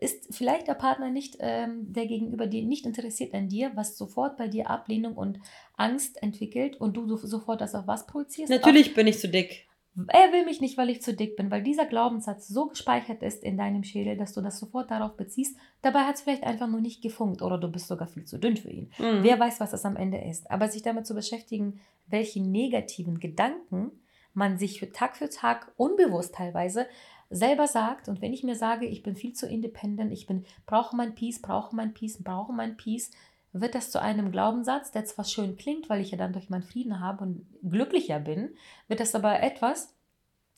ist vielleicht der Partner nicht, ähm, der gegenüber dir nicht interessiert an dir, was sofort bei dir Ablehnung und Angst entwickelt und du sofort das auf was projizierst. Natürlich auf, bin ich zu dick. Er will mich nicht, weil ich zu dick bin, weil dieser Glaubenssatz so gespeichert ist in deinem Schädel, dass du das sofort darauf beziehst. Dabei hat es vielleicht einfach nur nicht gefunkt oder du bist sogar viel zu dünn für ihn. Mhm. Wer weiß, was das am Ende ist. Aber sich damit zu beschäftigen, welche negativen Gedanken man sich für Tag für Tag unbewusst teilweise selber sagt. Und wenn ich mir sage, ich bin viel zu independent, ich bin, brauche mein Peace, brauche mein Peace, brauche mein Peace, wird das zu einem Glaubenssatz, der zwar schön klingt, weil ich ja dann durch meinen Frieden habe und glücklicher bin, wird das aber etwas,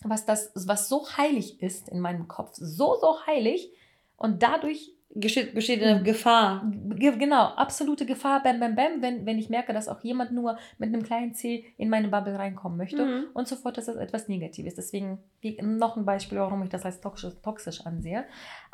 was, das, was so heilig ist in meinem Kopf, so, so heilig und dadurch besteht, besteht eine Gefahr. Genau, absolute Gefahr, bam, bam, bam, wenn, wenn ich merke, dass auch jemand nur mit einem kleinen C in meine Bubble reinkommen möchte mhm. und sofort, dass das etwas Negatives. Deswegen noch ein Beispiel, warum ich das als toxisch, toxisch ansehe.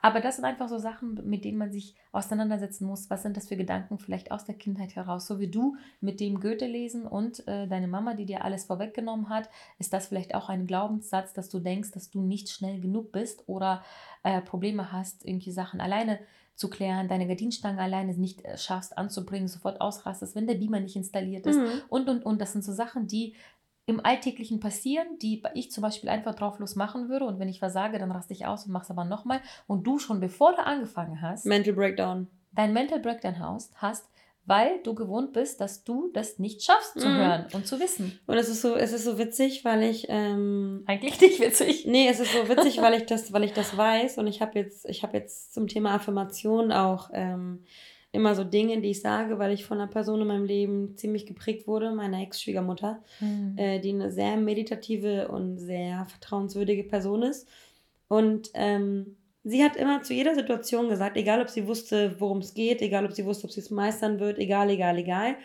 Aber das sind einfach so Sachen, mit denen man sich auseinandersetzen muss. Was sind das für Gedanken vielleicht aus der Kindheit heraus? So wie du mit dem Goethe lesen und äh, deine Mama, die dir alles vorweggenommen hat, ist das vielleicht auch ein Glaubenssatz, dass du denkst, dass du nicht schnell genug bist oder äh, Probleme hast, irgendwie Sachen alleine zu klären, deine Gardinstange alleine nicht äh, schaffst anzubringen, sofort ausrastest, wenn der Beamer nicht installiert ist mhm. und, und, und. Das sind so Sachen, die im Alltäglichen passieren, die ich zum Beispiel einfach drauf los machen würde und wenn ich versage, dann raste ich aus und mache es aber nochmal und du schon bevor du angefangen hast, Mental Breakdown, dein Mental Breakdown hast, hast weil du gewohnt bist, dass du das nicht schaffst zu mhm. hören und zu wissen. Und es ist so, es ist so witzig, weil ich ähm, eigentlich nicht witzig. Nee, es ist so witzig, weil ich das, weil ich das weiß und ich habe jetzt, ich habe jetzt zum Thema Affirmation auch ähm, immer so Dinge, die ich sage, weil ich von einer Person in meinem Leben ziemlich geprägt wurde, meiner Ex-Schwiegermutter, mhm. äh, die eine sehr meditative und sehr vertrauenswürdige Person ist und ähm, sie hat immer zu jeder Situation gesagt, egal ob sie wusste, worum es geht, egal ob sie wusste, ob sie es meistern wird, egal, egal, egal.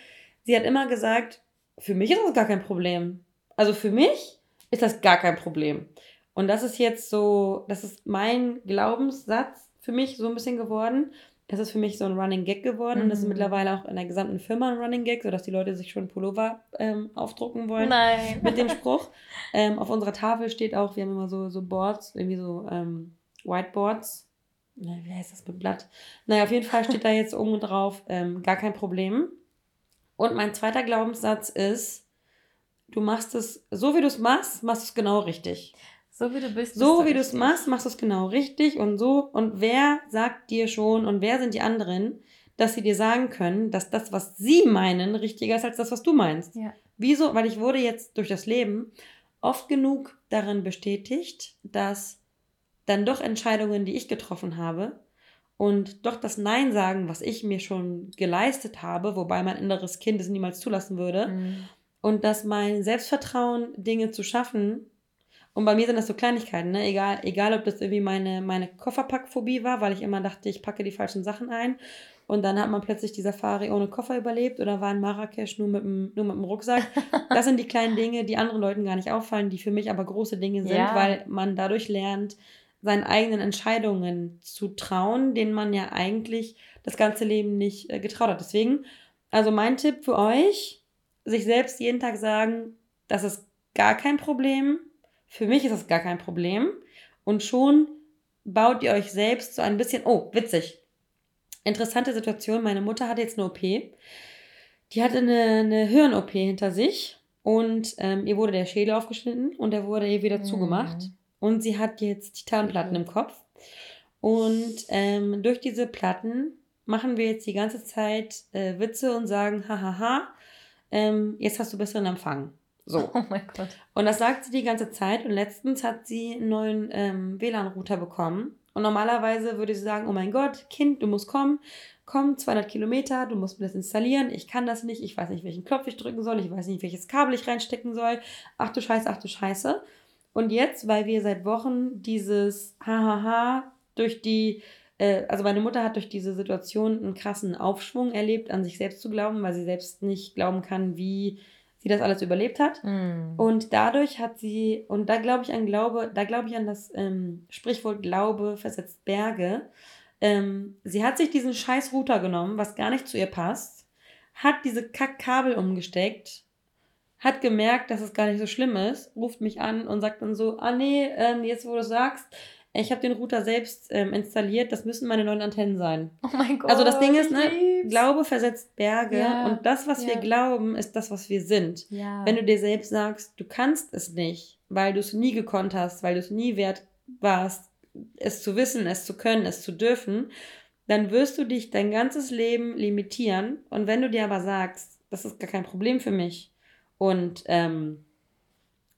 Sie hat immer gesagt, für mich ist das gar kein Problem. Also für mich ist das gar kein Problem. Und das ist jetzt so, das ist mein Glaubenssatz für mich so ein bisschen geworden. Das ist für mich so ein Running Gag geworden mhm. und das ist mittlerweile auch in der gesamten Firma ein Running Gag, sodass die Leute sich schon Pullover ähm, aufdrucken wollen. Nein. Mit dem Spruch. ähm, auf unserer Tafel steht auch, wir haben immer so, so Boards, irgendwie so ähm, Whiteboards. Na, wie heißt das mit Blatt? Naja, auf jeden Fall steht da jetzt oben drauf, ähm, gar kein Problem. Und mein zweiter Glaubenssatz ist, du machst es, so wie du es machst, machst du es genau richtig. So wie du bist. So wie du es machst, machst du es genau richtig und so. Und wer sagt dir schon und wer sind die anderen, dass sie dir sagen können, dass das, was sie meinen, richtiger ist als das, was du meinst? Ja. Wieso? Weil ich wurde jetzt durch das Leben oft genug darin bestätigt, dass dann doch Entscheidungen, die ich getroffen habe und doch das Nein sagen, was ich mir schon geleistet habe, wobei mein inneres Kind es niemals zulassen würde. Mhm. Und dass mein Selbstvertrauen, Dinge zu schaffen, und bei mir sind das so Kleinigkeiten, ne? egal, egal ob das irgendwie meine, meine Kofferpackphobie war, weil ich immer dachte, ich packe die falschen Sachen ein. Und dann hat man plötzlich die Safari ohne Koffer überlebt oder war in Marrakesch nur mit dem, nur mit dem Rucksack. Das sind die kleinen Dinge, die anderen Leuten gar nicht auffallen, die für mich aber große Dinge sind, ja. weil man dadurch lernt, seinen eigenen Entscheidungen zu trauen, denen man ja eigentlich das ganze Leben nicht äh, getraut hat. Deswegen, also mein Tipp für euch, sich selbst jeden Tag sagen, das ist gar kein Problem. Für mich ist das gar kein Problem. Und schon baut ihr euch selbst so ein bisschen, oh, witzig. Interessante Situation. Meine Mutter hatte jetzt eine OP. Die hatte eine, eine Hirn-OP hinter sich und ähm, ihr wurde der Schädel aufgeschnitten und der wurde ihr wieder mhm. zugemacht. Und sie hat jetzt Titanplatten im Kopf. Und ähm, durch diese Platten machen wir jetzt die ganze Zeit äh, Witze und sagen, hahaha, ähm, jetzt hast du besseren Empfang. So. Oh mein Gott. Und das sagt sie die ganze Zeit. Und letztens hat sie einen neuen ähm, WLAN-Router bekommen. Und normalerweise würde sie sagen, oh mein Gott, Kind, du musst kommen. Komm, 200 Kilometer, du musst mir das installieren. Ich kann das nicht. Ich weiß nicht, welchen Knopf ich drücken soll. Ich weiß nicht, welches Kabel ich reinstecken soll. Ach du Scheiße, ach du Scheiße. Und jetzt, weil wir seit Wochen dieses Hahaha durch die äh, also meine Mutter hat durch diese Situation einen krassen Aufschwung erlebt, an sich selbst zu glauben, weil sie selbst nicht glauben kann, wie sie das alles überlebt hat. Mm. Und dadurch hat sie, und da glaube ich an Glaube, da glaube ich an das ähm, Sprichwort Glaube versetzt Berge. Ähm, sie hat sich diesen scheiß Router genommen, was gar nicht zu ihr passt, hat diese Kackkabel umgesteckt, hat gemerkt, dass es gar nicht so schlimm ist, ruft mich an und sagt dann so, ah nee, ähm, jetzt wo du sagst, ich habe den Router selbst ähm, installiert. Das müssen meine neuen Antennen sein. Oh mein Gott. Also das Ding ist, ne, Glaube versetzt Berge Ja, und das, was wir ja. glauben, ist das, was wir sind. Ja. Wenn du dir selbst sagst, du kannst es nicht, weil du es nie gekonnt hast, weil du es nie wert warst, es zu wissen, es zu können, es zu dürfen, dann wirst du dich dein ganzes Leben limitieren. Und wenn du dir aber sagst, das ist gar kein Problem für mich und ähm,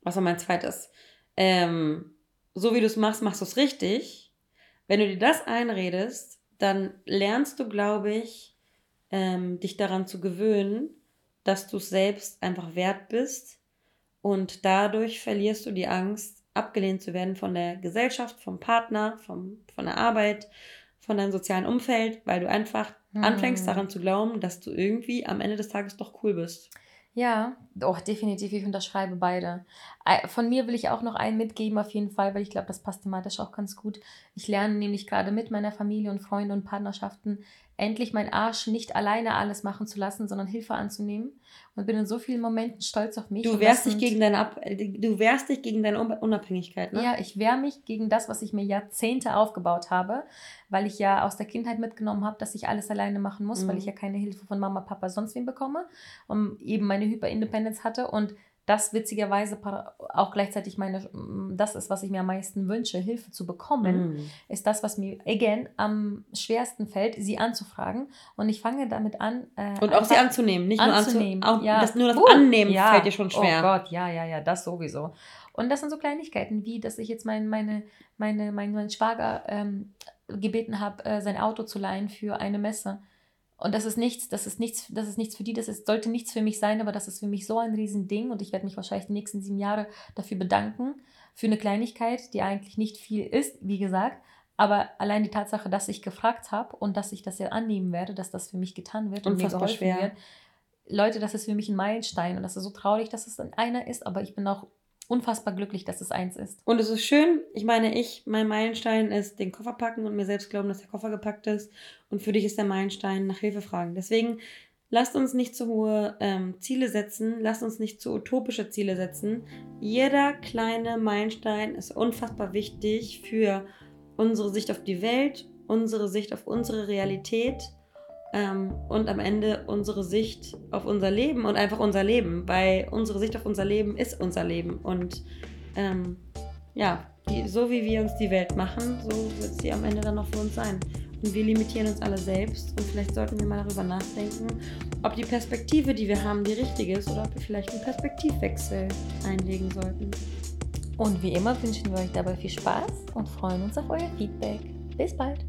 was war mein zweites? Ähm, so wie du es machst, machst du es richtig. Wenn du dir das einredest, dann lernst du, glaube ich, ähm, dich daran zu gewöhnen, dass du es selbst einfach wert bist. Und dadurch verlierst du die Angst, abgelehnt zu werden von der Gesellschaft, vom Partner, vom, von der Arbeit, von deinem sozialen Umfeld, weil du einfach Hm. anfängst daran zu glauben, dass du irgendwie am Ende des Tages doch cool bist. Ja, doch, definitiv. Ich unterschreibe beide. Ei- Von mir will ich auch noch einen mitgeben, auf jeden Fall, weil ich glaube, das passt thematisch auch ganz gut. Ich lerne nämlich gerade mit meiner Familie und Freunden und Partnerschaften endlich mein Arsch nicht alleine alles machen zu lassen, sondern Hilfe anzunehmen. Und bin in so vielen Momenten stolz auf mich. Du wehrst dich gegen deine Ab du wehrst dich gegen deine Un- Unabhängigkeit, ne? Ja, ich wehre mich gegen das, was ich mir Jahrzehnte aufgebaut habe, weil ich ja aus der Kindheit mitgenommen habe, dass ich alles alleine machen muss, weil Mhm. ich ja keine Hilfe von Mama, Papa, sonst wem bekomme und eben meine Hyper-Independence hatte und das witzigerweise auch gleichzeitig meine, das ist, was ich mir am meisten wünsche, Hilfe zu bekommen, Mhm. ist das, was mir, again, am schwersten fällt, sie anzufragen und ich fange damit an. äh, Und auch sie anzunehmen, nicht anzunehmen. nur anzunehmen. ja. das, nur das Uh, Annehmen ja. fällt dir schon schwer. Oh Gott, ja, ja, ja, das sowieso. Und das sind so Kleinigkeiten, wie dass ich jetzt mein, meine, meine, mein, meinen Schwager ähm, gebeten habe, äh, sein Auto zu leihen für eine Messe. Und das ist nichts, das ist nichts, das ist nichts für die, das ist, sollte nichts für mich sein, aber das ist für mich so ein Riesending und ich werde mich wahrscheinlich die nächsten sieben Jahre dafür bedanken, für eine Kleinigkeit, die eigentlich nicht viel ist, wie gesagt. Aber allein die Tatsache, dass ich gefragt habe und dass ich das ja annehmen werde, dass das für mich getan wird und mir Unfassbar geholfen schwer. wird, Leute, das ist für mich ein Meilenstein und das ist so traurig, dass es dann einer ist, aber ich bin auch unfassbar glücklich, dass es eins ist. Und es ist schön, ich meine, ich, mein Meilenstein ist den Koffer packen und mir selbst glauben, dass der Koffer gepackt ist. Und für dich ist der Meilenstein nach Hilfe fragen. Deswegen lasst uns nicht zu hohe ähm, Ziele setzen, lasst uns nicht zu utopische Ziele setzen. Jeder kleine Meilenstein ist unfassbar wichtig für unsere Sicht auf die Welt, unsere Sicht auf unsere Realität ähm, und am Ende unsere Sicht auf unser Leben und einfach unser Leben, weil unsere Sicht auf unser Leben ist unser Leben und ähm, ja, die, so wie wir uns die Welt machen, so wird sie am Ende dann noch für uns sein. Und wir limitieren uns alle selbst und vielleicht sollten wir mal darüber nachdenken, ob die Perspektive, die wir haben, die richtige ist oder ob wir vielleicht einen Perspektivwechsel einlegen sollten. Und wie immer wünschen wir euch dabei viel Spaß und freuen uns auf euer Feedback. Bis bald!